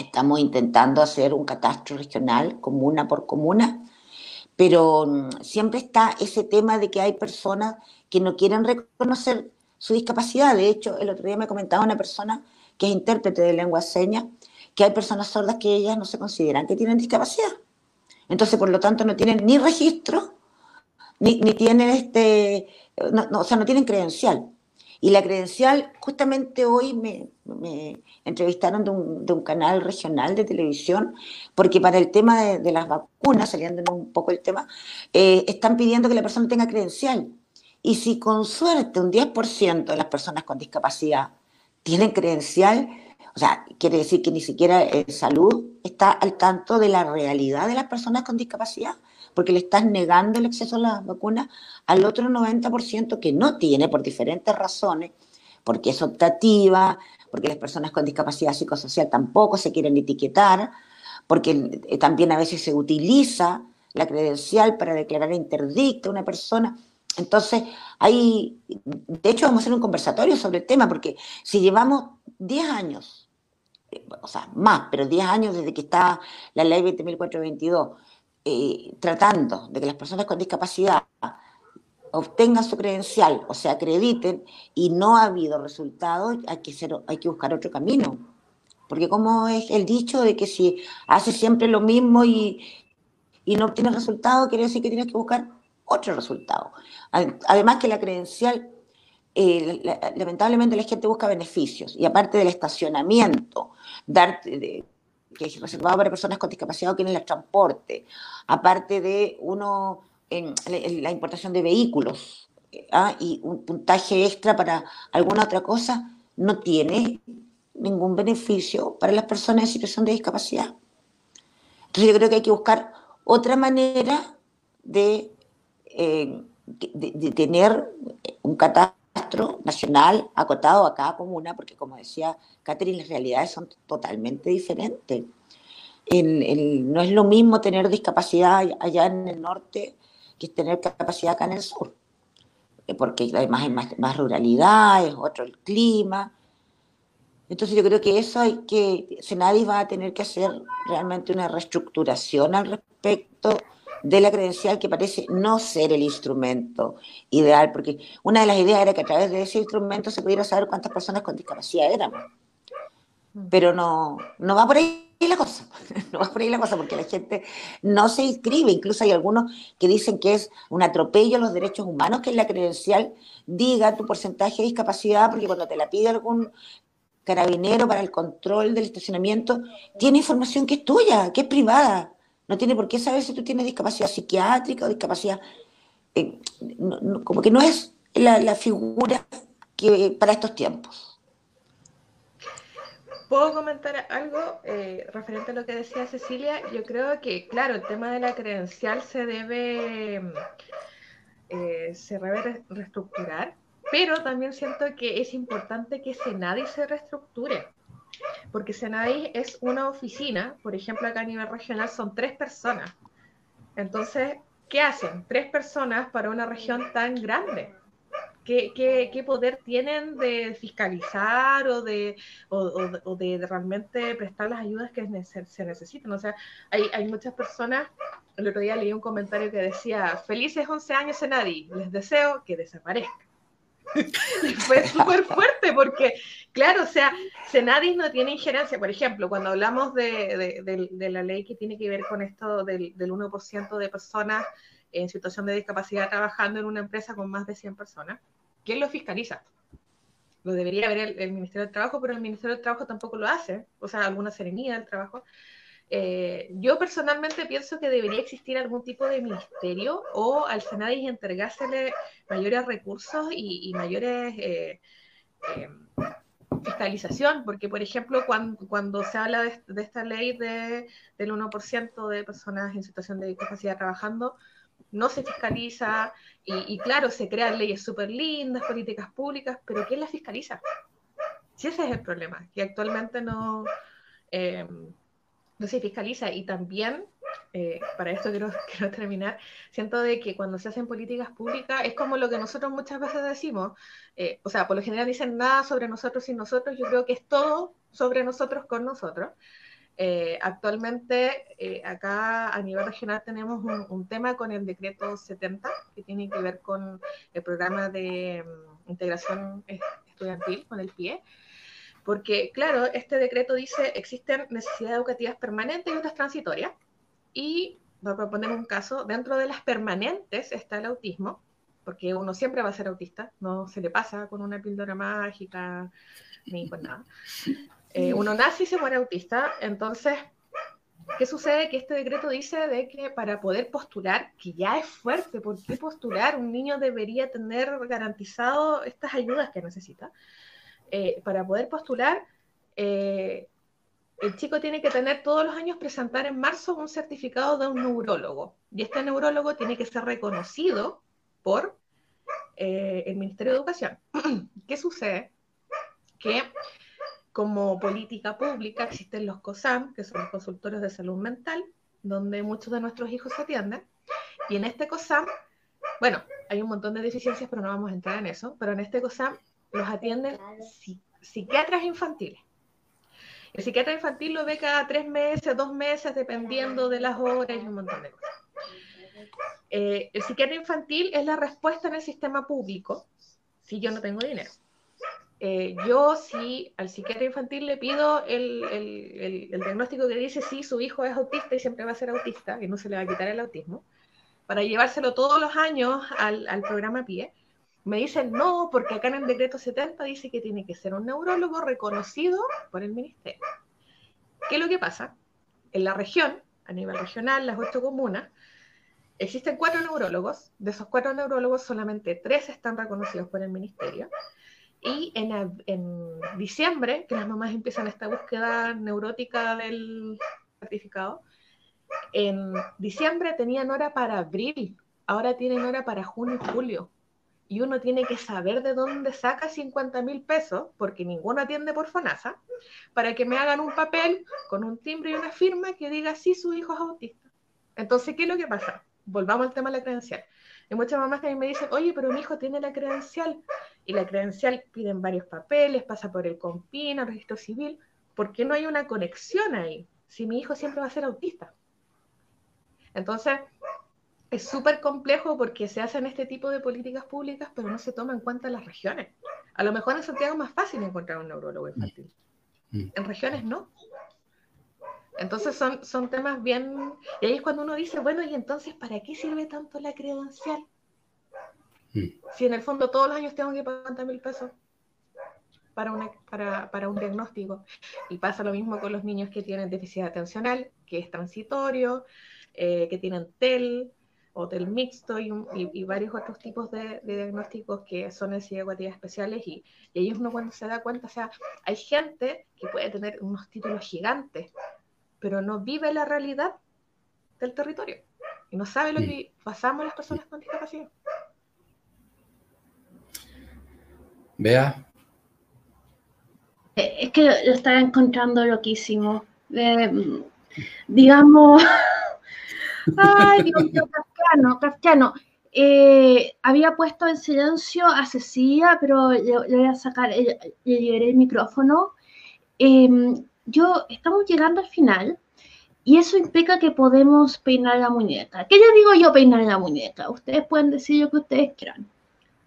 S4: estamos intentando hacer un catastro regional, comuna por comuna, pero mm, siempre está ese tema de que hay personas que no quieren reconocer su discapacidad. De hecho, el otro día me comentaba una persona que es intérprete de lengua seña, que hay personas sordas que ellas no se consideran que tienen discapacidad. Entonces, por lo tanto, no tienen ni registro, ni, tienen este, o sea, no tienen credencial. Y la credencial, justamente hoy me, entrevistaron de un, canal regional de televisión, porque para el tema de, las vacunas, saliendo un poco el tema, eh, están pidiendo que la persona tenga credencial. Y si con suerte un 10% de las personas con discapacidad tienen credencial, o sea, quiere decir que ni siquiera el salud está al tanto de la realidad de las personas con discapacidad porque le estás negando el acceso a las vacunas al otro 90% que no tiene por diferentes razones, porque es optativa, porque las personas con discapacidad psicosocial tampoco se quieren etiquetar, porque eh, también a veces se utiliza la credencial para declarar interdicta a una persona. Entonces, hay, de hecho, vamos a hacer un conversatorio sobre el tema, porque si llevamos 10 años, eh, o sea, más, pero 10 años desde que está la ley 20.422, eh, tratando de que las personas con discapacidad obtengan su credencial o se acrediten y no ha habido resultados, hay que, buscar otro camino. Porque como es el dicho de que si haces siempre lo mismo y, no obtienes resultado, quiere decir que tienes que buscar otro resultado. Además que la credencial, eh, lamentablemente la gente busca beneficios y aparte del estacionamiento, dar, que es reservado para personas con discapacidad o quienes el transporte, aparte de uno en, la importación de vehículos ¿ah? y un puntaje extra para alguna otra cosa, no tiene ningún beneficio para las personas en situación de discapacidad. Entonces yo creo que hay que buscar otra manera de, eh, de, tener un catastro nacional acotado a cada comuna, porque como decía Catherine, las realidades son totalmente diferentes. no es lo mismo tener discapacidad allá en el norte que tener capacidad acá en el sur, eh, porque además hay más, más ruralidad, es otro el clima, entonces yo creo que eso hay que, Senadis va a tener que hacer realmente una reestructuración al respecto de la credencial que parece no ser el instrumento ideal, porque una de las ideas era que a través de ese instrumento se pudiera saber cuántas personas con discapacidad éramos. Mm. Pero no, no va por ahí la cosa, *laughs* no va por ahí la cosa, porque la gente no se inscribe, incluso hay algunos que dicen que es un atropello a los derechos humanos que en la credencial diga tu porcentaje de discapacidad, porque cuando te la pide algún carabinero para el control del estacionamiento, tiene información que es tuya, que es privada. No tiene por qué saber si tú tienes discapacidad psiquiátrica o discapacidad. Eh, como que no es la, figura que para estos tiempos.
S3: ¿Puedo comentar algo eh, referente a lo que decía Cecilia? Yo creo que, claro, el tema de la credencial se debe, eh, se debe reestructurar pero también siento que es importante que Senadi se reestructure, porque Senadi es una oficina, por ejemplo, acá a nivel regional son tres personas. Entonces, ¿qué hacen? Tres personas para una región tan grande. ¿Qué, poder tienen de fiscalizar o de, realmente prestar las ayudas que se necesitan? O sea, hay, muchas personas, el otro día leí un comentario que decía, felices 11 años Senadi, les deseo que desaparezcan *laughs* fue súper fuerte porque, claro, o sea, Senadis no tiene injerencia. Por ejemplo, cuando hablamos de, la ley que tiene que ver con esto del, 1% de personas en situación de discapacidad trabajando en una empresa con más de 100 personas, ¿quién lo fiscaliza? Lo debería ver el, Ministerio del Trabajo, pero el Ministerio del Trabajo tampoco lo hace, o sea, alguna serenidad del trabajo. Eh, yo personalmente pienso que debería existir algún tipo de ministerio o al Senadis entregársele mayores recursos y, mayores eh, eh, fiscalización, porque por ejemplo cuando, se habla de, esta ley de, del 1% de personas en situación de discapacidad trabajando, no se fiscaliza y, claro, se crean leyes súper lindas, políticas públicas, pero ¿quién las fiscaliza? Si ese es el problema, que actualmente no no se fiscaliza. Y también, eh, para esto quiero, *laughs* quiero terminar, siento de que cuando se hacen políticas públicas es como lo que nosotros muchas veces decimos, eh, o sea, por lo general dicen nada sobre nosotros sin nosotros, yo creo que es todo sobre nosotros con nosotros. Eh, actualmente, acá a nivel regional tenemos un, tema con el decreto 70, que tiene que ver con el programa de mm, integración estudiantil, con el PIE, porque, claro, este decreto dice existen necesidades educativas permanentes y otras transitorias. Y voy a proponer un caso, dentro de las permanentes está el autismo, porque uno siempre va a ser autista, no se le pasa con una píldora mágica ni con nada. Eh, uno nace y se muere autista, entonces, ¿qué sucede? Que este decreto dice de que para poder postular, que ya es fuerte, ¿por qué postular? Un niño debería tener garantizado estas ayudas que necesita. Eh, para poder postular, eh, el chico tiene que tener todos los años presentar en marzo un certificado de un neurólogo. Y este neurólogo tiene que ser reconocido por eh, el Ministerio de Educación. *clears throat* ¿Qué sucede? Que como política pública existen los COSAM, que son los consultores de salud mental, donde muchos de nuestros hijos se atienden. Y en este COSAM, bueno, hay un montón de deficiencias, pero no vamos a entrar en eso, pero en este COSAM los atienden psiquiatras infantiles. El psiquiatra infantil lo ve cada tres meses, dos meses, dependiendo de las horas y un montón de cosas. Eh, el psiquiatra infantil es la respuesta en el sistema público si yo no tengo dinero. Eh, yo si al psiquiatra infantil le pido el, el, diagnóstico que dice si su hijo es autista y siempre va a ser autista, y no se le va a quitar el autismo, para llevárselo todos los años al, al programa PIE, me dicen no, porque acá en el decreto 70 dice que tiene que ser un neurólogo reconocido por el ministerio. ¿Qué es lo que pasa? En la región, a nivel regional, las ocho comunas, existen cuatro neurólogos. De esos cuatro neurólogos, solamente tres están reconocidos por el ministerio. Y en, en diciembre, que las mamás empiezan esta búsqueda neurótica del certificado, en diciembre tenían hora para abril, ahora tienen hora para junio y julio y uno tiene que saber de dónde saca 50 mil pesos, porque ninguno atiende por FONASA, para que me hagan un papel con un timbre y una firma que diga sí, su hijo es autista. Entonces, ¿qué es lo que pasa? Volvamos al tema de la credencial. Hay muchas mamás que a mí me dicen, oye, pero mi hijo tiene la credencial, y la credencial piden varios papeles, pasa por el COMPIN, el registro civil, ¿por qué no hay una conexión ahí? Si mi hijo siempre va a ser autista. Entonces, es súper complejo porque se hacen este tipo de políticas públicas, pero no se toman en cuenta las regiones. A lo mejor en Santiago es más fácil encontrar un neurólogo infantil. Mm. En regiones no. Entonces son, son temas bien... Y ahí es cuando uno dice, bueno, ¿y entonces para qué sirve tanto la credencial? Mm. Si en el fondo todos los años tengo que pagar 50 mil pesos para, una, para, para, un diagnóstico. Y pasa lo mismo con los niños que tienen déficit atencional, que es transitorio, eh, que tienen TEL, hotel mixto y, varios otros tipos de, diagnósticos que son necesidades especiales y, y ahí uno cuando se da cuenta, o sea, hay gente que puede tener unos títulos gigantes, pero no vive la realidad del territorio y no sabe lo que pasamos las personas con discapacidad.
S2: Vea.
S1: Eh, es que lo estaba encontrando loquísimo. Eh, digamos, *laughs* Ay, Dios mío, kafkiano, kafkiano. Eh, había puesto en silencio a Cecilia, pero le, voy a sacar, le, liberé el micrófono. Em, yo, estamos llegando al final y eso implica que podemos peinar la muñeca. ¿Qué le digo yo peinar la muñeca? Ustedes pueden decir lo que ustedes quieran.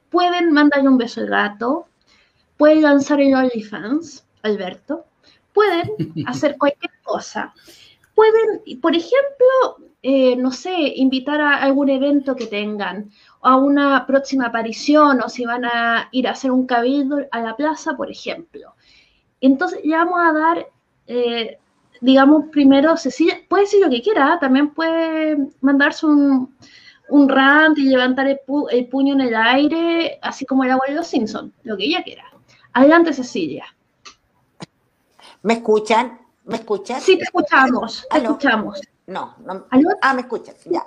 S1: Pueden mandarle un beso al gato, pueden lanzar el OnlyFans, Alberto, pueden hacer cualquier cosa. Pueden, por ejemplo, eh, no sé, invitar a algún evento que tengan, a una próxima aparición, o si van a ir a hacer un cabildo a la plaza, por ejemplo. Entonces, ya vamos a dar, eh, digamos, primero, Cecilia, puede decir lo que quiera, también puede mandarse un, un rant y levantar el, puño en el aire, así como el abuelo Simpson, lo que ella quiera. Adelante, Cecilia.
S4: ¿Me escuchan? ¿Me escuchan?
S1: Sí, te escuchamos, te escuchamos.
S4: No, no. Ah, me escuchas. Ya.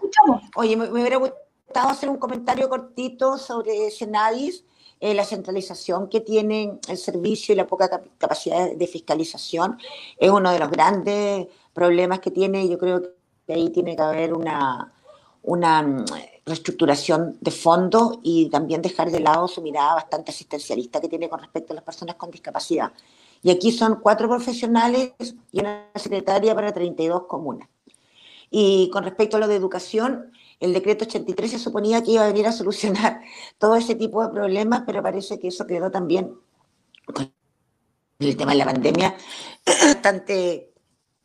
S4: Oye, me, hubiera gustado hacer un comentario cortito sobre Senadis, eh, la centralización que tiene el servicio y la poca capacidad de fiscalización. Es uno de los grandes problemas que tiene. Yo creo que ahí tiene que haber una, una mm, reestructuración de fondo y también dejar de lado su mirada bastante asistencialista que tiene con respecto a las personas con discapacidad. Y aquí son cuatro profesionales y una secretaria para 32 comunas. Y con respecto a lo de educación, el decreto 83 se suponía que iba a venir a solucionar *laughs* todo ese tipo de problemas, pero parece que eso quedó también con el tema de la pandemia *clears throat* bastante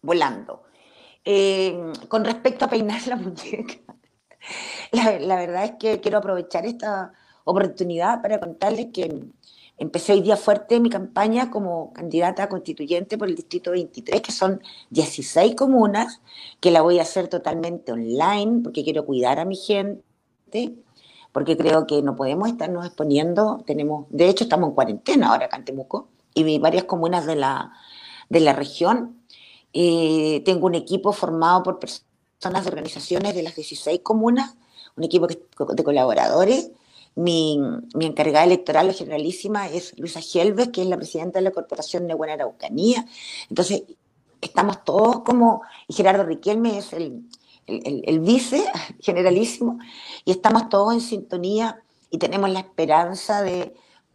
S4: volando. Eh, con respecto a peinar la *laughs* muñeca, la, la verdad es que quiero aprovechar esta oportunidad para contarles que Empecé hoy día fuerte mi campaña como candidata constituyente por el Distrito 23, que son 16 comunas, que la voy a hacer totalmente online porque quiero cuidar a mi gente, porque creo que no podemos estarnos exponiendo. Tenemos, de hecho, estamos en cuarentena ahora acá en Temuco y varias comunas de la, de la región. Eh, tengo un equipo formado por personas de organizaciones de las 16 comunas, un equipo de colaboradores Mi, encargada electoral o generalísima es Luisa Gelves, que es la presidenta de la Corporación de Buena Araucanía. Entonces, estamos todos como, y Gerardo Riquelme es el, el, vice *laughs* generalísimo, y estamos todos en sintonía y tenemos la esperanza de,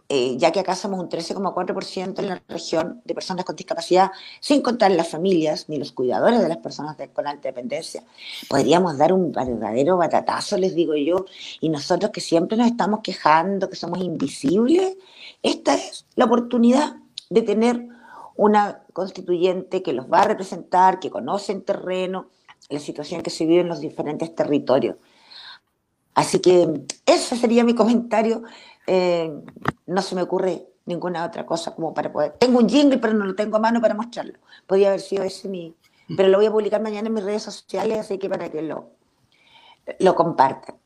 S4: eh, ya que acá somos un 13,4% en la región de personas con discapacidad, sin contar las familias ni los cuidadores de las personas con alta dependencia, podríamos dar un verdadero batatazo, les digo yo, y nosotros que siempre nos estamos quejando, que somos invisibles, esta es la oportunidad de tener una constituyente que los va a representar, que conoce el terreno, la situación que se vive en los diferentes territorios. Así que ese sería mi comentario. Eh, no se me ocurre ninguna otra cosa como para poder. Tengo un jingle, pero no lo tengo a mano para mostrarlo. Podría haber sido ese mi. Pero lo voy a publicar mañana en mis redes sociales, así que para que lo, lo compartan.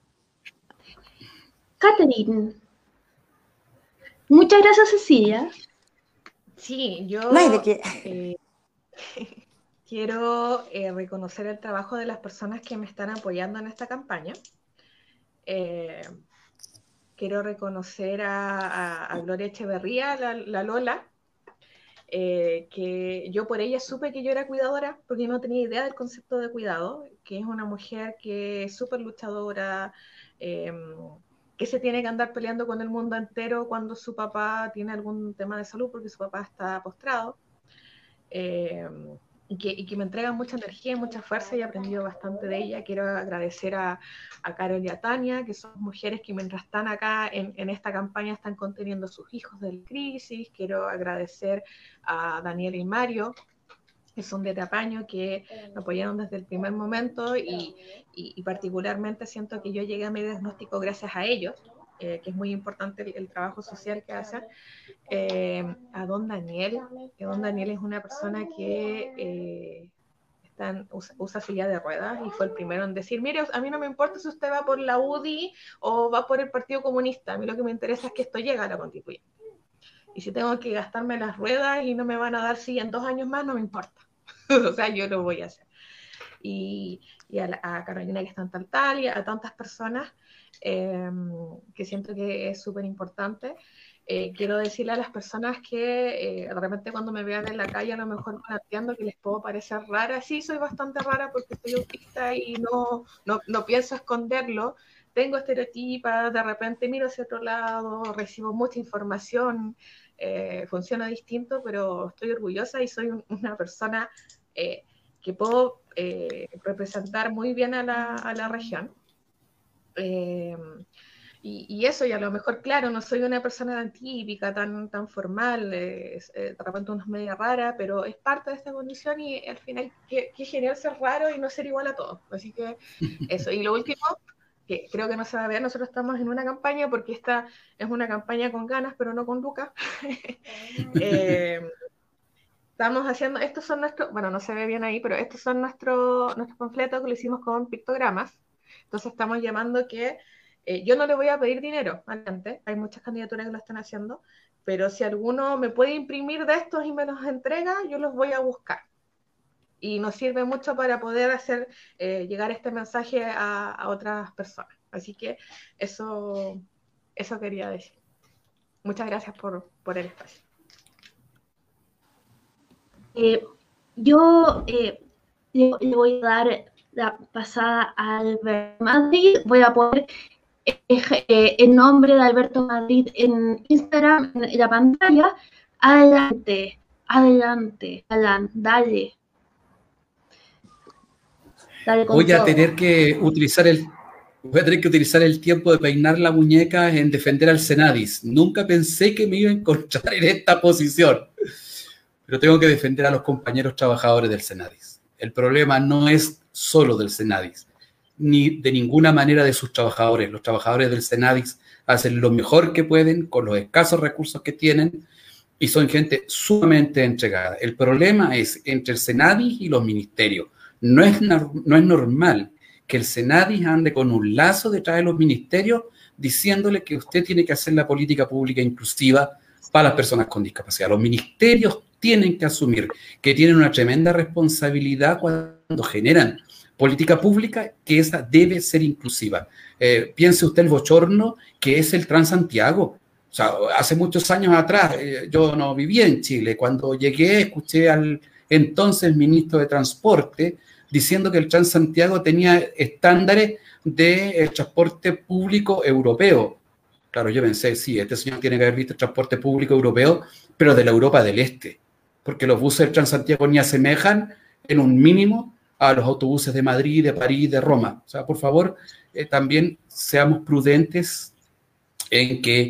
S1: Catherine. Muchas gracias, Cecilia.
S3: Sí, yo eh, *laughs* quiero eh, reconocer el trabajo de las personas que me están apoyando en esta campaña. Eh, quiero reconocer a, Gloria Echeverría, la, Lola, que yo por ella supe que yo era cuidadora porque no tenía idea del concepto de cuidado, que es una mujer que es súper luchadora, que se tiene que andar peleando con el mundo entero cuando su papá tiene algún tema de salud porque su papá está postrado. Eh, y, que, me entrega mucha energía y mucha fuerza y he aprendido bastante de ella. Quiero agradecer a, a Carol y a Tania, que son mujeres que mientras están acá en, esta campaña están conteniendo sus hijos del crisis. Quiero agradecer a Daniel y Mario, que son de Tapaño, que me apoyaron desde el primer momento y, particularmente siento que yo llegué a mi diagnóstico gracias a ellos, eh, que es muy importante el, trabajo social que hacen. Eh, a don Daniel, que don Daniel es una persona que eh, usa, silla de ruedas y fue el primero en decir, mire, a mí no me importa si usted va por la UDI o va por el Partido Comunista, a mí lo que me interesa es que esto llegue a la constituyente. Y si tengo que gastarme las ruedas y no me van a dar sí en dos años más, no me importa. *laughs* o sea, yo lo voy a hacer. Y, a, Carolina que está en tal tal y a tantas personas em, que siento que es súper importante. Eh, quiero decirle a las personas que eh, de repente cuando me vean en la calle a lo mejor planteando que les puedo parecer rara, sí, soy bastante rara porque estoy autista y no, no, no pienso esconderlo, tengo estereotipas, de repente miro hacia otro lado, recibo mucha información, eh, funciona distinto, pero estoy orgullosa y soy una persona que puedo representar muy bien a la, a la región. Y, eso, y a lo mejor, claro, no soy una persona tan típica, tan, tan formal, de repente uno es media rara, pero es parte de esta condición y al final, qué, qué genial ser raro y no ser igual a todos. Así que *laughs* eso. Y lo último, que creo que no se va a ver, nosotros estamos en una campaña porque esta es una campaña con ganas, pero no con Lucas. *laughs* Eh, estamos haciendo, estos son nuestros, bueno, no se ve bien ahí, pero estos son nuestros nuestros panfletos que lo hicimos con pictogramas. Entonces estamos llamando que eh, yo no le voy a pedir dinero adelante, hay muchas candidaturas que lo están haciendo, pero si alguno me puede imprimir de estos y me los entrega, yo los voy a buscar y nos sirve mucho para poder hacer eh, llegar este mensaje a, otras personas. Así que eso, eso quería decir. Muchas gracias por, el espacio.
S1: Eh, yo le, voy a dar la pasada a Alberto Madrid. Voy a poner el nombre de Alberto Madrid en Instagram, en la pantalla. Adelante, adelante, Alan, dale
S2: voy a tener que utilizar el voy a tener que utilizar el tiempo de peinar la muñeca en defender al Senadis. Nunca pensé que me iba a encontrar *laughs* en esta posición, pero tengo que defender a los compañeros trabajadores del Senadis. El problema no es solo del Senadis, ni de ninguna manera de sus trabajadores. Los trabajadores del Senadis hacen lo mejor que pueden con los escasos recursos que tienen y son gente sumamente entregada. El problema es entre el Senadis y los ministerios no es, no es normal que el Senadis ande con un lazo detrás de los ministerios diciéndole que usted tiene que hacer la política pública inclusiva para las personas con discapacidad. Los ministerios tienen que asumir que tienen una tremenda responsabilidad cuando generan política pública que esa debe ser inclusiva. Eh, piense usted el bochorno que es el Transantiago. O sea, hace muchos años atrás, eh, yo no vivía en Chile. Cuando llegué, escuché al entonces ministro de Transporte diciendo que el Transantiago tenía estándares de transporte público europeo. Claro, yo pensé, sí, este señor tiene que haber visto el transporte público europeo, pero de la Europa del Este, porque los buses del Transantiago ni asemejan en un mínimo a los autobuses de Madrid, de París, de Roma. O sea, por favor, eh, también seamos prudentes en que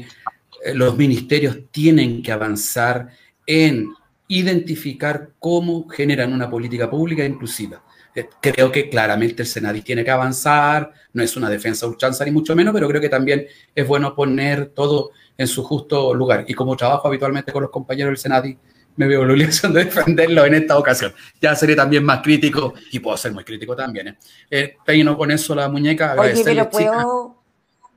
S2: eh, los ministerios tienen que avanzar en identificar cómo generan una política pública inclusiva. Eh, creo que claramente el Senadi tiene que avanzar, no es una defensa ultranza ni mucho menos, pero creo que también es bueno poner todo en su justo lugar. Y como trabajo habitualmente con los compañeros del Senadi, me veo la obligación de defenderlo en esta ocasión. Ya seré también más crítico y puedo ser muy crítico también. ¿eh? eh peino con eso la muñeca.
S4: Oye, pero puedo,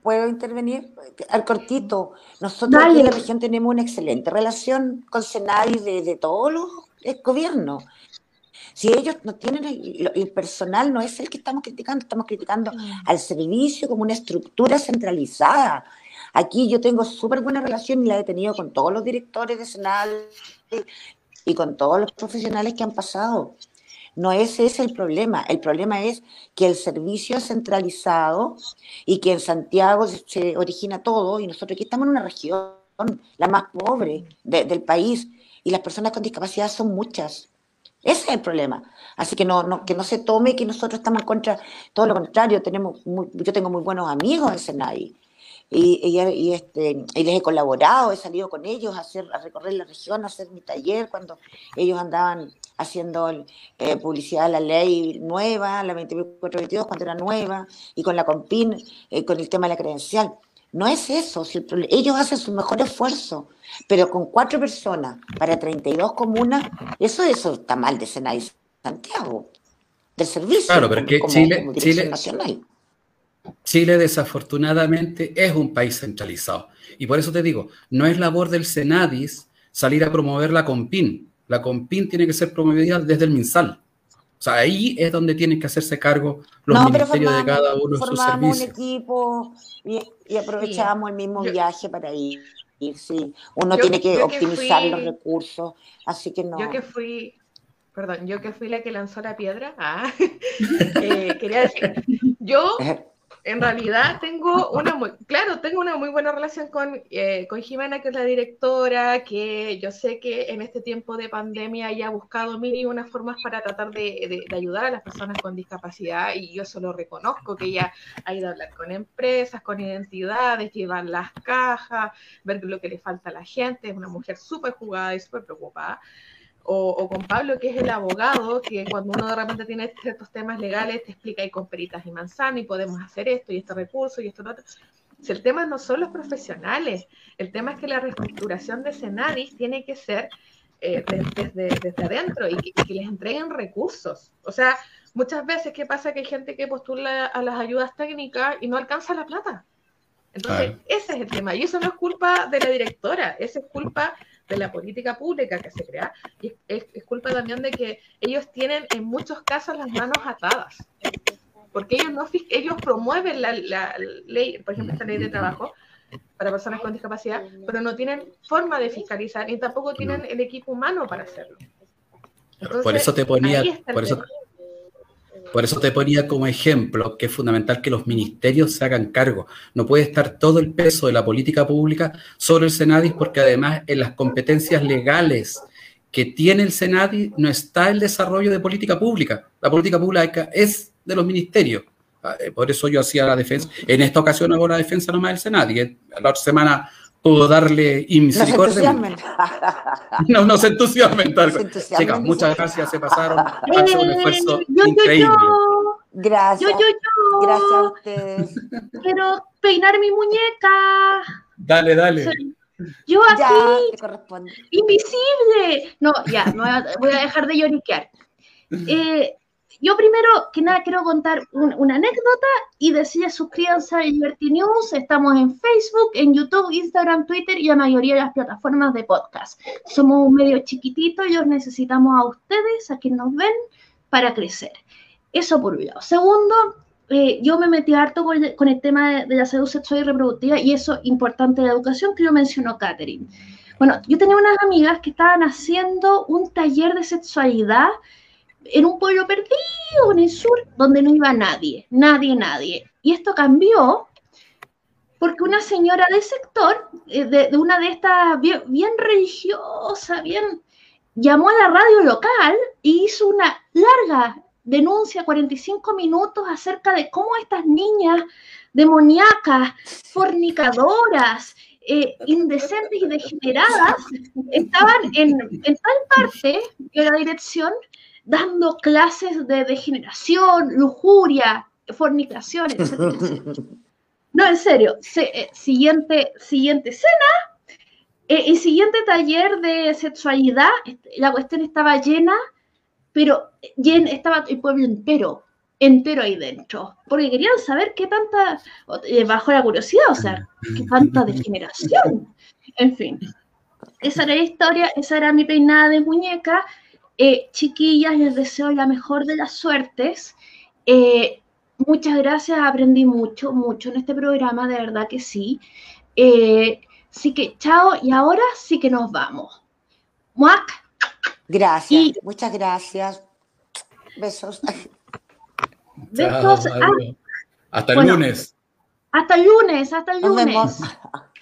S4: ¿Puedo intervenir? Al cortito. Nosotros en la región tenemos una excelente relación con Senadi de, de todos los gobiernos. Si ellos no tienen el, personal, no es el que estamos criticando, estamos criticando al servicio como una estructura centralizada. Aquí yo tengo súper buena relación y la he tenido con todos los directores de Senadi y con todos los profesionales que han pasado. No ese es el problema. El problema es que el servicio es centralizado y que en Santiago se origina todo y nosotros aquí estamos en una región, la más pobre del país y las personas con discapacidad son muchas. Ese es el problema. Así que no, que no se tome que nosotros estamos en contra, todo lo contrario, tenemos yo tengo muy buenos amigos en Senai y, y, este, y les he colaborado, he salido con ellos a, hacer, a recorrer la región, a hacer mi taller cuando ellos andaban haciendo eh, publicidad de la ley nueva, la 2422, cuando era nueva, y con la COMPIN, eh, con el tema de la credencial. No es eso, ellos hacen su mejor esfuerzo, pero con cuatro personas para 32 comunas, eso, eso está mal de Senai Santiago, del servicio.
S2: Claro, pero que Chile, Chile, nacional. Chile desafortunadamente es un país centralizado. Y por eso te digo, no es labor del Senadis salir a promover la COMPIN la COMPIN tiene que ser promovida desde el MinSal. O sea, ahí es donde tienen que hacerse cargo los ministerios de cada uno de sus servicios. un
S4: equipo y, aprovechamos el mismo viaje para ir. sí. Uno tiene que optimizar los recursos, así que no.
S3: Yo que fui, perdón, yo que fui la que lanzó la piedra, ah, *laughs* eh, quería decir, yo *laughs* en realidad tengo una muy, claro, tengo una muy buena relación con, eh, con Jimena, que es la directora, que yo sé que en este tiempo de pandemia ella ha buscado mil y unas formas para tratar de, de, ayudar a las personas con discapacidad y yo eso lo reconozco, que ella ha ido a hablar con empresas, con identidades, llevar las cajas, ver lo que le falta a la gente, es una mujer súper jugada y súper preocupada o, con Pablo, que es el abogado, que cuando uno de repente tiene ciertos temas legales te explica y con peritas y manzana y podemos hacer esto y este recurso y esto y otro. Si el tema no son los profesionales, el tema es que la reestructuración de Senadis tiene que ser eh, desde, desde, adentro y que, les entreguen recursos. O sea, muchas veces, ¿qué pasa? Que hay gente que postula a las ayudas técnicas y no alcanza la plata. Entonces, ese es el tema. Y eso no es culpa de la directora, esa es culpa de la política pública que se crea, y es, culpa también de que ellos tienen en muchos casos las manos atadas, porque ellos no ellos promueven la, ley, por ejemplo, esta ley de trabajo para personas con discapacidad, pero no tienen forma de fiscalizar y tampoco tienen el equipo humano para hacerlo.
S2: por eso te ponía, por eso, por eso te ponía como ejemplo que es fundamental que los ministerios se hagan cargo. No puede estar todo el peso de la política pública sobre el Senadis porque además en las competencias legales que tiene el Senadis no está el desarrollo de política pública. La política pública es de los ministerios. Ah, eh, por eso yo hacía la defensa. En esta ocasión hago la defensa nomás del Senadi. Eh, la otra semana puedo darle misericordia. *laughs* No, no se entusiasmen. Chicas, muchas gracias, se pasaron. Ha un esfuerzo increíble.
S4: Gracias.
S1: Yo, yo, yo.
S4: Gracias a ustedes. *laughs*
S1: Quiero peinar mi muñeca.
S2: Dale, dale.
S1: Yo aquí, invisible. No, ya, voy a dejar de lloriquear. Eh, *laughs* yo primero que nada quiero contar una anécdota y decirles suscríbanse a Liberty News. Estamos en Facebook, en YouTube, Instagram, Twitter y la mayoría de las plataformas de podcast. Somos un medio chiquitito y os necesitamos a ustedes, a quienes nos ven, para crecer. Eso por un lado. Segundo, eh, yo me metí harto con el, tema de, la salud sexual y reproductiva y eso importante de la educación que yo mencionó Catherine. Bueno, yo tenía unas amigas que estaban haciendo un taller de sexualidad en un pueblo perdido en el sur donde no iba nadie, nadie, nadie. Y esto cambió porque una señora del sector, eh, de, una de estas bien, bien, religiosa, bien, llamó a la radio local y hizo una larga denuncia, 45 minutos, acerca de cómo estas niñas demoníacas, fornicadoras, eh, indecentes y degeneradas estaban en, en tal parte de la dirección dando clases de degeneración, lujuria, fornicación, etc. *laughs* No, en serio. Eh, siguiente, siguiente escena. Eh, y siguiente taller de sexualidad, este, la cuestión estaba llena, pero llena, estaba el pueblo entero, entero ahí dentro, porque querían saber qué tanta, eh, bajo la curiosidad, o sea, qué tanta degeneración. En fin, esa era la historia, esa era mi peinada de muñeca. Chiquillas, les deseo la mejor de las suertes. Muchas gracias, aprendí mucho, mucho en este programa, de verdad que sí. Eh, sí que, chao, y ahora sí que nos vamos. Muac.
S4: Gracias, muchas gracias. Besos.
S2: Besos. hasta el lunes.
S1: Hasta el lunes, hasta el lunes. *laughs*